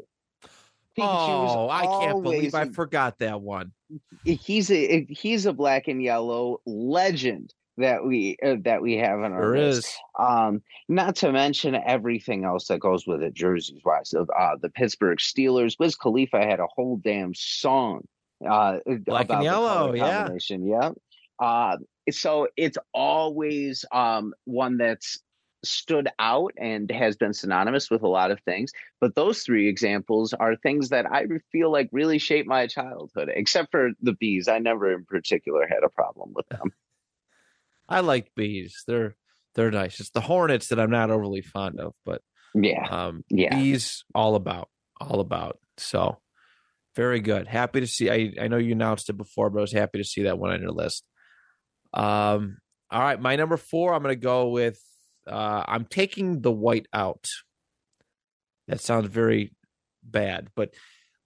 Pikachu oh, I can't believe I forgot that one. he's a he's a black and yellow legend that we uh, that we have in our There list. is. Um, not to mention everything else that goes with it, jerseys wise. Of uh, the Pittsburgh Steelers, Wiz Khalifa had a whole damn song uh, Black about the yellow, yeah. Yeah. Uh, so it's always um, one that's stood out and has been synonymous with a lot of things. But those three examples are things that I feel like really shaped my childhood, except for the bees. I never in particular had a problem with them. I like bees. They're they're nice. It's the hornets that I'm not overly fond of, but Yeah. um Yeah. bees all about all about so very good happy to see i i know you announced it before but i was happy to see that one on your list um all right my number four i'm gonna go with uh i'm taking the white out that sounds very bad but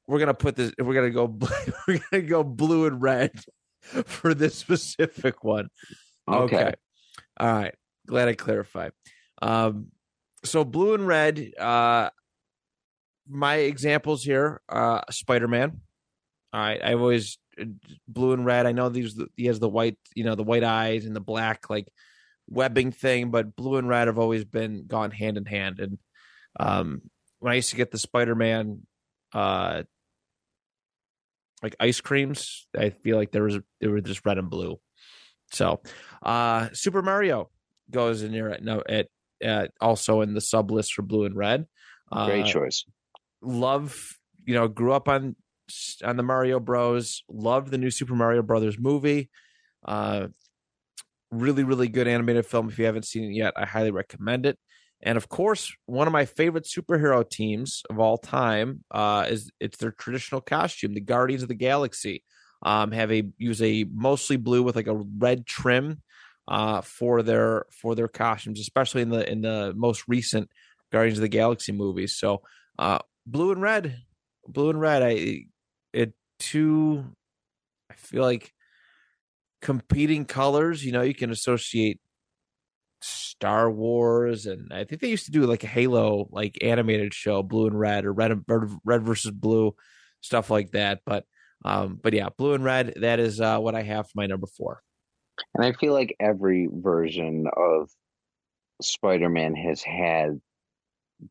we're gonna put this we're gonna go we're gonna go blue and red for this specific one Okay. okay. All right. Glad i clarified. Um so blue and red uh my examples here uh spider-man. All right. I've always blue and red. I know these he has the white you know the white eyes and the black like webbing thing but blue and red have always been gone hand in hand. And um when i used to get the spider-man uh like ice creams i feel like there was they were just red and blue so uh super mario goes in there at no at uh, also in the sub list for blue and red. Uh, Great choice. love you know grew up on on the mario bros. Loved the new super mario brothers movie. Uh really really good animated film. If you haven't seen it yet i highly recommend it. And of course, one of my favorite superhero teams of all time uh, is it's their traditional costume, the Guardians of the Galaxy. Um, have a use a mostly blue with like a red trim uh, for their for their costumes, especially in the in the most recent Guardians of the Galaxy movies. So uh, blue and red, blue and red. I it two. I feel like competing colors. You know, you can associate Star Wars, and I think they used to do like a Halo like animated show, blue and red, or red red, red versus blue, stuff like that. But um, but yeah, blue and red. That is uh, what I have for my number four. And I feel like every version of Spider-Man has had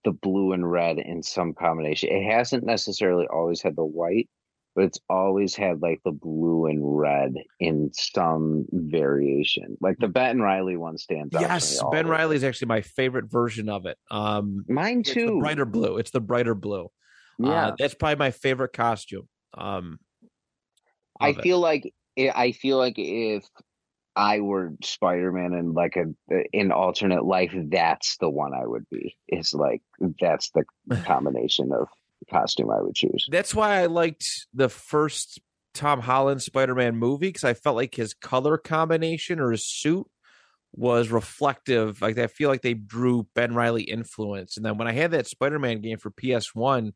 the blue and red in some combination. It hasn't necessarily always had the white, but it's always had like the blue and red in some variation. Like the Ben Reilly one stands out. Yes, Ben Reilly is actually my favorite version of it. Um, Mine too. the brighter blue. It's the brighter blue. yeah, Uh, that's probably my favorite costume. Um, I it. feel like I feel like if I were Spider-Man in like a in alternate life, that's the one I would be. Is like that's the combination of costume I would choose. that's why I liked the first Tom Holland Spider-Man movie because I felt like his color combination or his suit was reflective. Like I feel like they drew Ben Reilly influence. And then when I had that Spider-Man game for PS1,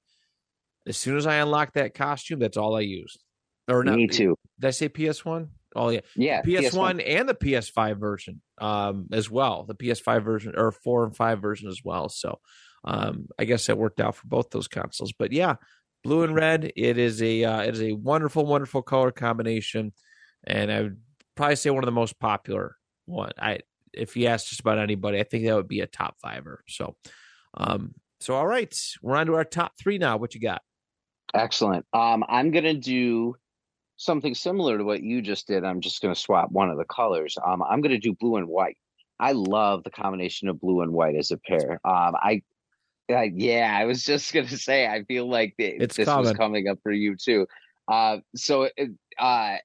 as soon as I unlocked that costume, that's all I used. Or not, Me too. Did I say PS1? Oh yeah. Yeah, PS1 and the PS5 version um as well. The PS5 version or 4 and 5 version as well. So um I guess that worked out for both those consoles. But yeah, blue and red, it is a uh, it is a wonderful wonderful color combination and I would probably say one of the most popular one. I if you ask just about anybody, I think that would be a top fiver. So um so all right, we're on to our top 3 now. What you got? Excellent. Um, I'm gonna do something similar to what you just did. I'm just gonna swap one of the colors. Um, I'm gonna do blue and white. I love the combination of blue and white as a pair. Um, I, I yeah, I was just gonna say I feel like th- It's this was coming. coming up for you too. Uh, so it, uh,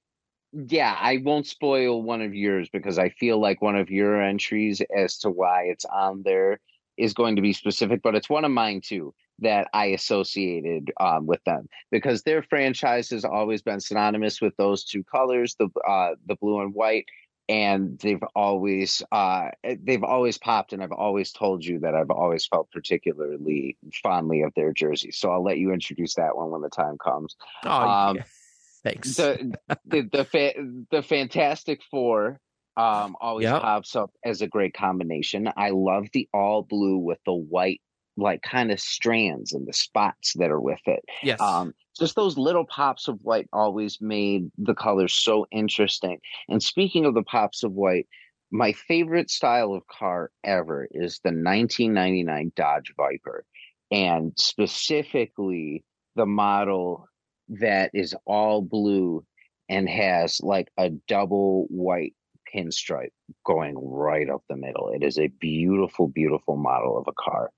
yeah, I won't spoil one of yours because I feel like one of your entries as to why it's on there is going to be specific, but it's one of mine too that I associated um, with them because their franchise has always been synonymous with those two colors, the uh, the blue and white, and they've always uh, they've always popped, and I've always told you that I've always felt particularly fondly of their jerseys. So I'll let you introduce that one when the time comes. Oh, Um, yeah. thanks. The the the, fa- the Fantastic Four um, always Yep. pops up as a great combination. I love the all blue with the white like kind of strands and the spots that are with it. yes. Um, just those little pops of white always made the colors so interesting. And speaking of the pops of white, my favorite style of car ever is the 1999 Dodge Viper, and specifically the model that is all blue and has like a double white pinstripe going right up the middle. It is a beautiful, beautiful model of a car.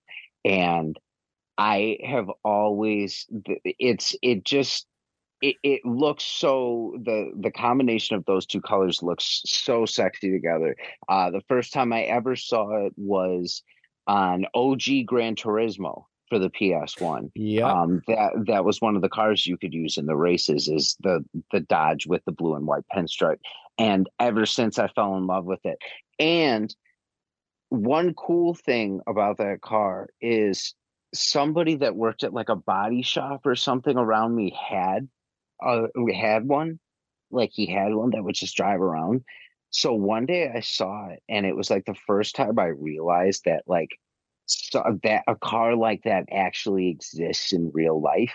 And I have always it's it just it, it looks so the the combination of those two colors looks so sexy together. Uh the first time I ever saw it was on OG Gran Turismo for the PS1. yeah. Um that that was one of the cars you could use in the races is the the Dodge with the blue and white pinstripe. And ever since I fell in love with it. And one cool thing about that car is somebody that worked at like a body shop or something around me had uh we had one like he had one that would just drive around so one day i saw it and it was like the first time i realized that like so that a car like that actually exists in real life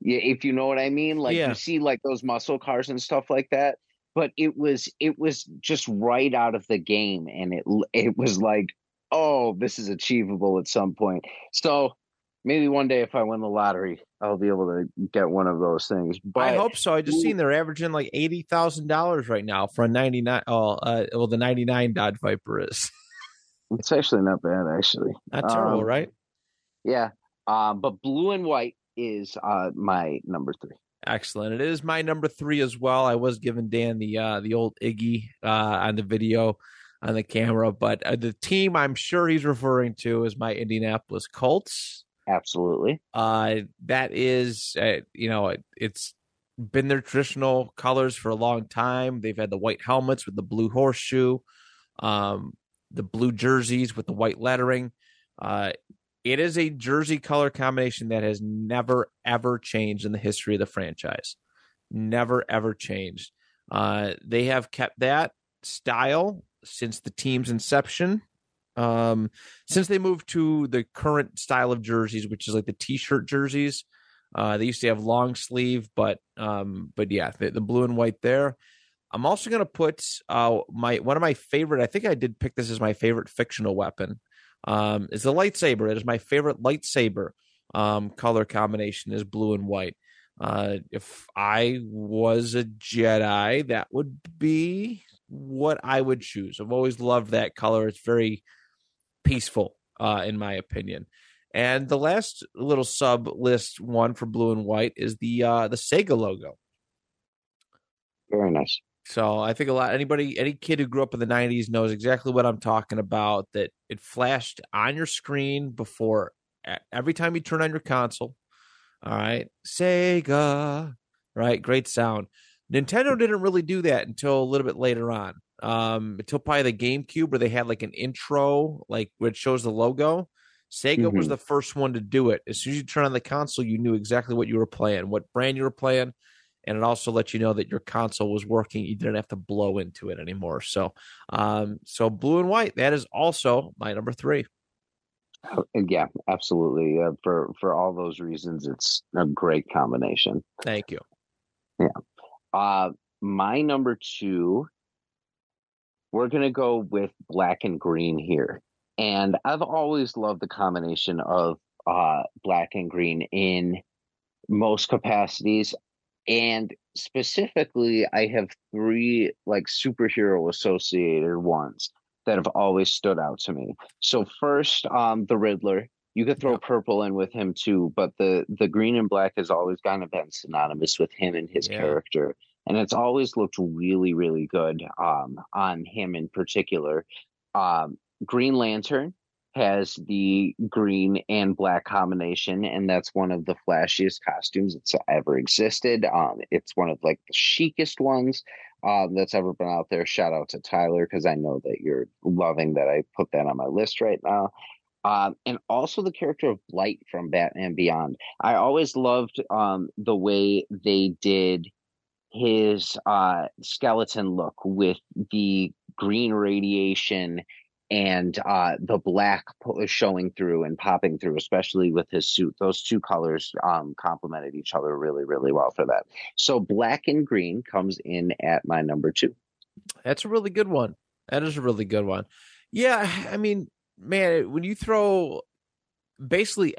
Yeah, if you know what i mean like Yeah. you see like those muscle cars and stuff like that but it was it was just right out of the game and it it was like oh this is achievable at some point so maybe one day if i win the lottery i'll be able to get one of those things but I hope so. I just seen they're averaging like eighty thousand dollars right now for a ninety nine. Oh, uh, well, the ninety nine Dodge Viper is it's actually not bad actually not terrible, Um, right? yeah um but blue and white is uh my number three Excellent. It is my number three as well. I was giving Dan the uh, the old Iggy uh, on the video on the camera. But uh, the team I'm sure he's referring to is my Indianapolis Colts. Absolutely. Uh, that is, uh, you know, it, it's been their traditional colors for a long time. They've had the white helmets with the blue horseshoe, um, the blue jerseys with the white lettering. Uh, it is a jersey color combination that has never ever changed in the history of the franchise. Never ever changed. Uh, they have kept that style since the team's inception. Um, since they moved to the current style of jerseys, which is like the t-shirt jerseys, uh, they used to have long sleeve, but um, but yeah, the, the blue and white there. I'm also gonna put uh my one of my favorite. I think I did pick this as my favorite fictional weapon. Um, is the lightsaber. It is my favorite lightsaber um, color combination is blue and white. Uh, if I was a Jedi, that would be what I would choose. I've always loved that color. It's very peaceful, uh, in my opinion. And the last little sub list one for blue and white is the uh, the Sega logo. Very nice. So I think a lot anybody any kid who grew up in the 90s knows exactly what I'm talking about that it flashed on your screen before every time you turn on your console. All right. Sega. Right, great sound. Nintendo didn't really do that until a little bit later on. Um until probably the GameCube where they had like an intro like which shows the logo. Sega mm-hmm. was the first one to do it. As soon as you turn on the console, you knew exactly what you were playing, what brand you were playing, and it also let you know that your console was working. You didn't have to blow into it anymore. So, um, so blue and white. That is also my number three. Uh, yeah, absolutely. Uh, for for all those reasons, it's a great combination. Thank you. Yeah. Uh, my number two. We're gonna go with black and green here, and I've always loved the combination of uh, black and green in most capacities and specifically i have three like superhero associated ones that have always stood out to me. So first um the riddler. You could throw purple in with him too but the the green and black has always kind of been synonymous with him and his yeah. character. And it's always looked really really good um on him in particular. Um green lantern has the green and black combination, and that's one of the flashiest costumes that's ever existed. Um, it's one of like the chicest ones um, that's ever been out there. Shout out to Tyler because I know that you're loving that I put that on my list right now. Um, and also the character of Blight from Batman Beyond. I always loved um, the way they did his uh, skeleton look with the green radiation and uh, the black showing through and popping through, especially with his suit. Those two colors um, complemented each other really, really well for that. So black and green comes in at my number two. That's a really good one. That is a really good one. Yeah, I mean, man, when you throw basically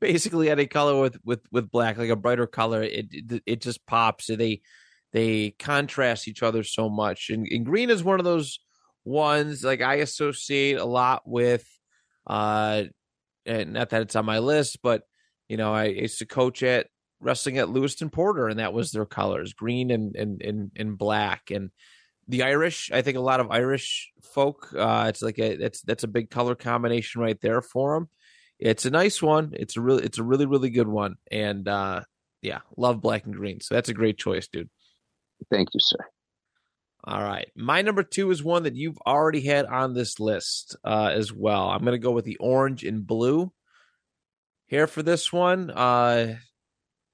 basically any color with with with black, like a brighter color, it it, it just pops. They they contrast each other so much, and, and green is one of those ones like I associate a lot with uh and not that it's on my list, but you know, I used to coach at wrestling at Lewiston Porter and that was their colors, green and and and, and black. And the Irish, I think a lot of Irish folk, uh it's like a that's that's a big color combination right there for them. It's a nice one. It's a really it's a really really good one and uh yeah, love black and green. So that's a great choice, dude. Thank you, sir. All right. My number two is one that you've already had on this list uh, as well. I'm going to go with the orange and blue here for this one. Uh,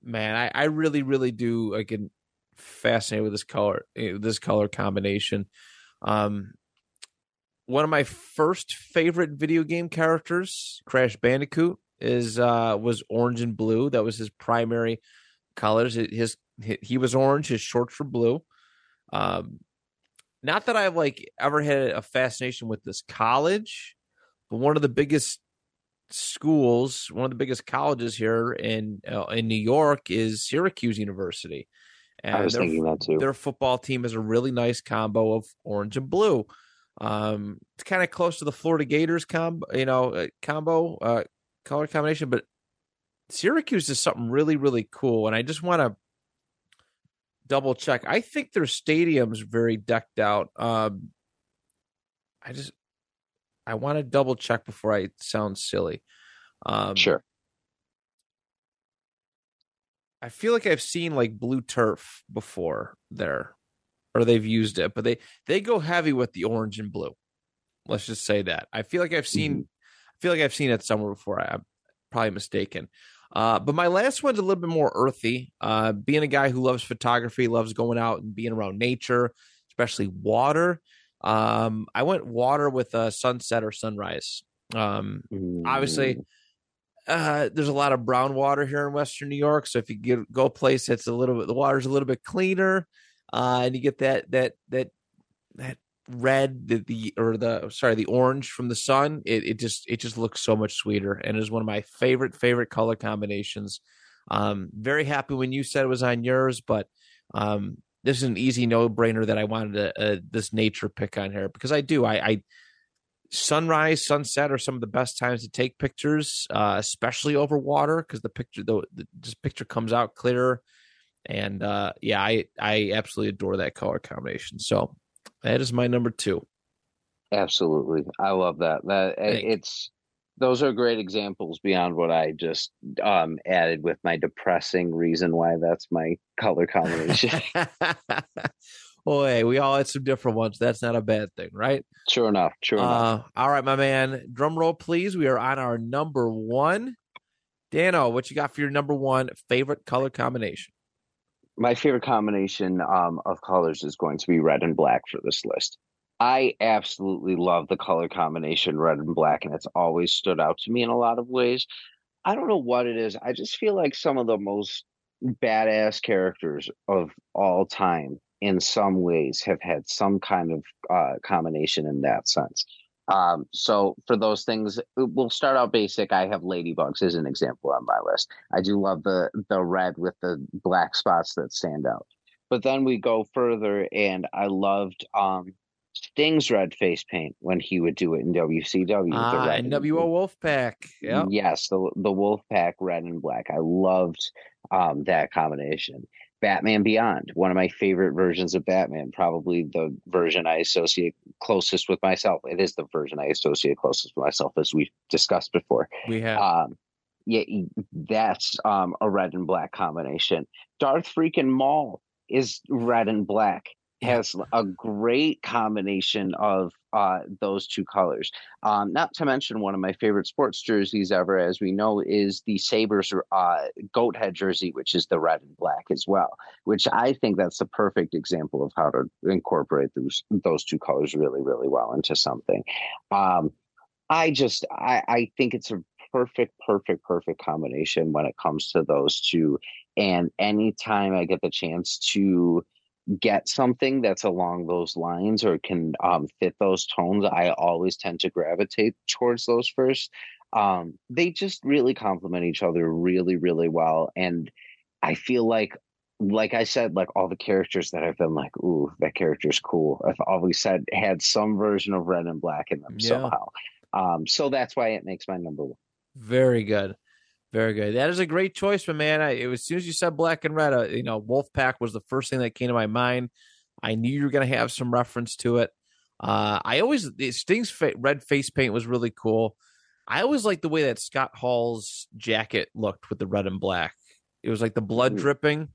man, I, I really, really do I get fascinated with this color, eh, this color combination. Um, one of my first favorite video game characters, Crash Bandicoot, is uh, was orange and blue. That was his primary colors. His, his he was orange. His shorts were blue. Um, not that I've like ever had a fascination with this college, but one of the biggest schools, one of the biggest colleges here in uh, in New York is Syracuse University. And I was their, thinking that too. Their football team is a really nice combo of orange and blue. Um, it's kind of close to the Florida Gators combo, you know, uh, combo uh, color combination, but Syracuse is something really, really cool. And I just want to double check. I think their stadium's very decked out. Um, I just I want to double check before I sound silly. Um, Sure. I feel like I've seen like blue turf before there, or they've used it, but they they go heavy with the orange and blue. Let's just say that. I feel like I've seen, I feel like I've seen it somewhere before. I, I'm probably mistaken. Uh, but my last one's a little bit more earthy. Uh, being a guy who loves photography, loves going out and being around nature, especially water. Um, I went water with a sunset or sunrise. Um, obviously uh there's a lot of brown water here in western new york so if you get go a place that's a little bit the water's a little bit cleaner uh and you get that that that that red the, the or the sorry the orange from the sun it, it just it just looks so much sweeter and is one of my favorite favorite color combinations. Um very happy when you said it was on yours but um this is an easy no brainer that i wanted a, a, this nature pick on here because i do i i sunrise sunset are some of the best times to take pictures uh especially over water because the picture the, the this picture comes out clearer and uh yeah i i absolutely adore that color combination. So that is my number two Absolutely. I love that. That Thank you. it's those are great examples beyond what I just um added with my depressing reason why that's my color combination. oh hey we all had some different ones that's not a bad thing right True enough. True enough. uh all right my man drum roll please we are on our number one dano what you got for your number one favorite color combination My favorite combination um of colors is going to be red and black for this list. I absolutely love the color combination red and black, and it's always stood out to me in a lot of ways. I don't know what it is. I just feel like some of the most badass characters of all time, in some ways, have had some kind of uh, combination in that sense. Um, so for those things, we'll start out basic. I have ladybugs as an example on my list. I do love the the red with the black spots that stand out. But then we go further, and I loved um, Sting's red face paint when he would do it in WCW. the ah and nwo wolfpack yeah Yes, the the Wolfpack red and black. I loved um, that combination. Batman Beyond, one of my favorite versions of Batman, probably the version I associate closest with myself. It is the version I associate closest with myself, as we discussed before. we have Um, yeah, that's um, a red and black combination. Darth freaking Maul is red and black. Has a great combination of uh, those two colors. Um, not to mention one of my favorite sports jerseys ever, as we know, is the Sabres uh, goat head jersey, which is the red and black as well. Which I think that's the perfect example of how to incorporate those those two colors really, really well into something. Um, I just I, I think it's a perfect, perfect, perfect combination when it comes to those two. And anytime I get the chance to get something that's along those lines or can um, fit those tones, I always tend to gravitate towards those first. Um, they just really complement each other really, really well. And I feel like, like I said, like all the characters that I've been like, ooh, that character's cool. I've always said had some version of red and black in them Yeah. somehow. Um, so that's why it makes my number one. Very good. Very good. That is a great choice, but man. I, it was, as soon as you said black and red, uh, you know, Wolfpack was the first thing that came to my mind. I knew you were going to have some reference to it. Uh, I always, the Sting's fa- red face paint was really cool. I always liked the way that Scott Hall's jacket looked with the red and black. It was like the blood Mhm. dripping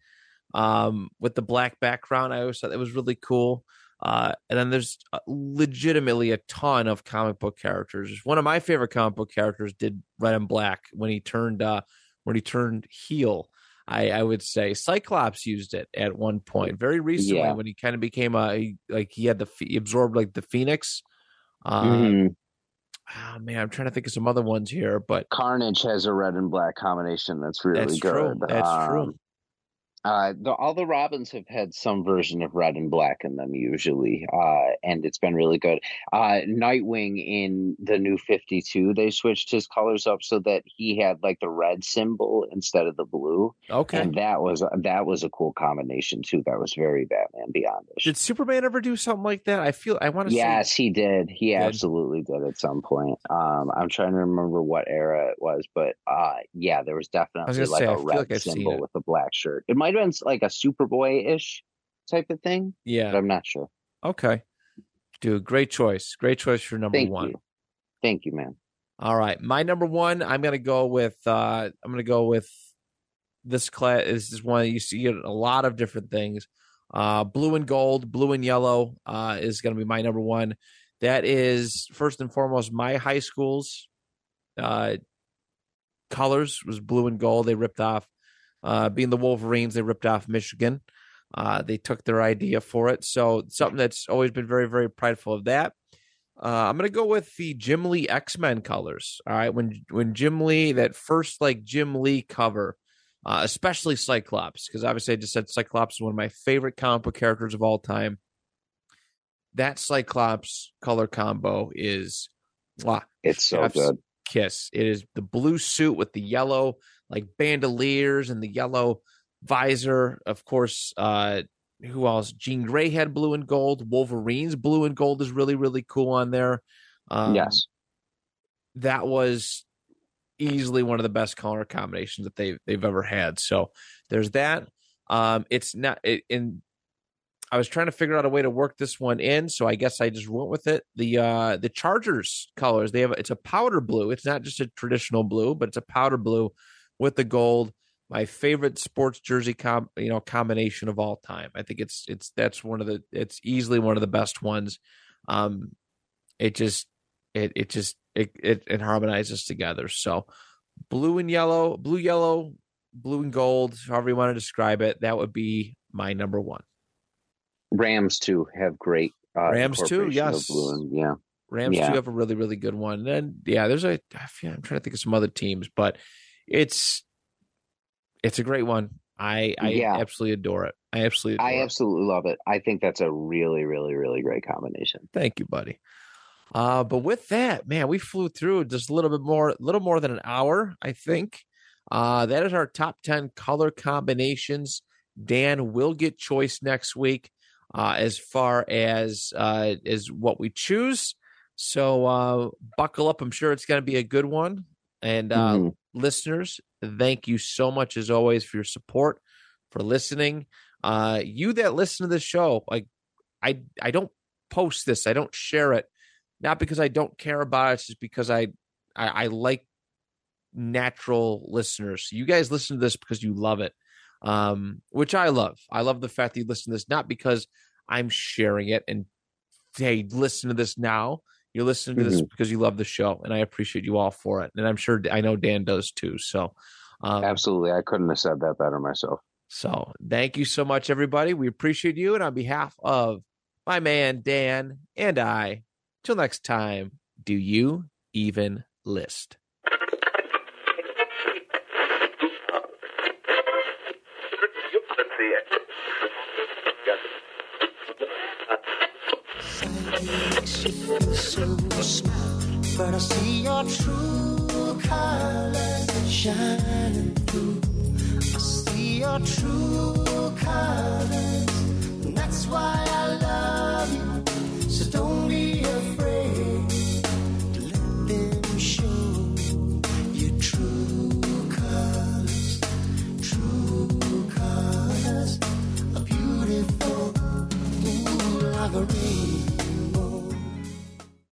um, with the black background. I always thought that was really cool. Uh, and then there's uh, legitimately a ton of comic book characters. One of my favorite comic book characters did red and black when he turned uh, when he turned heel. I, I would say Cyclops used it at one point very recently Yeah. when he kind of became a like he had the he absorbed like the Phoenix. Uh, Mhm. oh, man, I'm trying to think of some other ones here, but Carnage has a red and black combination that's really That's good. true. That's true. Uh, the, all the Robins have had some version of red and black in them usually, uh, and it's been really good. Uh, Nightwing in the new Fifty Two, they switched his colors up so that he had like the red symbol instead of the blue, okay. and that was that was a cool combination too. That was very Batman Beyond. Did Superman ever do something like that? I feel I want to see. Yes, he did. He Did. absolutely did at some point. Um, I'm trying to remember what era it was, but uh, yeah, there was definitely gonna like say, a red like symbol with a black shirt. It might have been like a Superboy ish type of thing, Yeah. I'm not sure. Okay. Dude, great choice. Great choice for number Thank one. you. Thank you, man. All right, my number one. I'm gonna go with. uh I'm gonna go with this class. This is one you see a lot of different things. Uh, blue and gold, blue and yellow uh, is gonna be my number one. That is first and foremost my high school's uh, colors was blue and gold. They ripped off, uh, being the Wolverines, they ripped off Michigan. Uh, they took their idea for it, so something that's always been very, very prideful of that. Uh, I'm gonna go with the Jim Lee X Men colors. All right, when when Jim Lee that first like Jim Lee cover, uh, especially Cyclops, because obviously I just said Cyclops is one of my favorite comic book characters of all time. That Cyclops color combo is, wow, It's so chef's good. Kiss. It is the blue suit with the yellow like bandoliers and the yellow visor. Of course, uh, who else? Jean Grey had blue and gold. Wolverine's blue and gold is really really cool on there. Um, yes. that was easily one of the best color combinations that they they've ever had. So there's that. Um, it's not it, in. I was trying to figure out a way to work this one in, so I guess I just went with it. The uh the Chargers colors they have it's a powder blue. It's not just a traditional blue, but it's a powder blue with the gold. My favorite sports jersey com you know combination of all time. I think it's it's that's one of the it's easily one of the best ones. Um, it just it it just it it, it harmonizes together. So blue and yellow, blue yellow, blue and gold, however you want to describe it, that would be my number one. Rams too have great. Uh, Rams too, yes. yeah. Rams Yeah. do have a really really good one. And then yeah, there's a I'm trying to think of some other teams, but it's it's a great one. I I Yeah. absolutely adore it. I absolutely I it. absolutely love it. I think that's a really, really, really great combination. Thank you, buddy. Uh, but with that, man, we flew through just a little bit more, little more than an hour, I think. Uh, that is our top 10 color combinations. Dan will get choice next week uh, as far as uh, as what we choose. So uh, buckle up. I'm sure it's going to be a good one. And uh, Mhm. listeners, thank you so much as always for your support, for listening. Uh, you that listen to this show, like I, I don't post this, I don't share it, not because I don't care about it, it's just because I, I, I like natural listeners. You guys listen to this because you love it, um, which I love. I love the fact that you listen to this not because I'm sharing it and hey, listen to this now. You're listening to this because you love the show, and I appreciate you all for it. And I'm sure I know Dan does too. So, um, Absolutely. I couldn't have said that better myself. so thank you so much, everybody. We appreciate you. And on behalf of my man, Dan, and I, till next time, do you even list? She so small, but I see your true colors shining through. I see your true colors, and that's why I love you. So don't be afraid to let them show your true colors, true colors, a beautiful ooh, like a rainbow.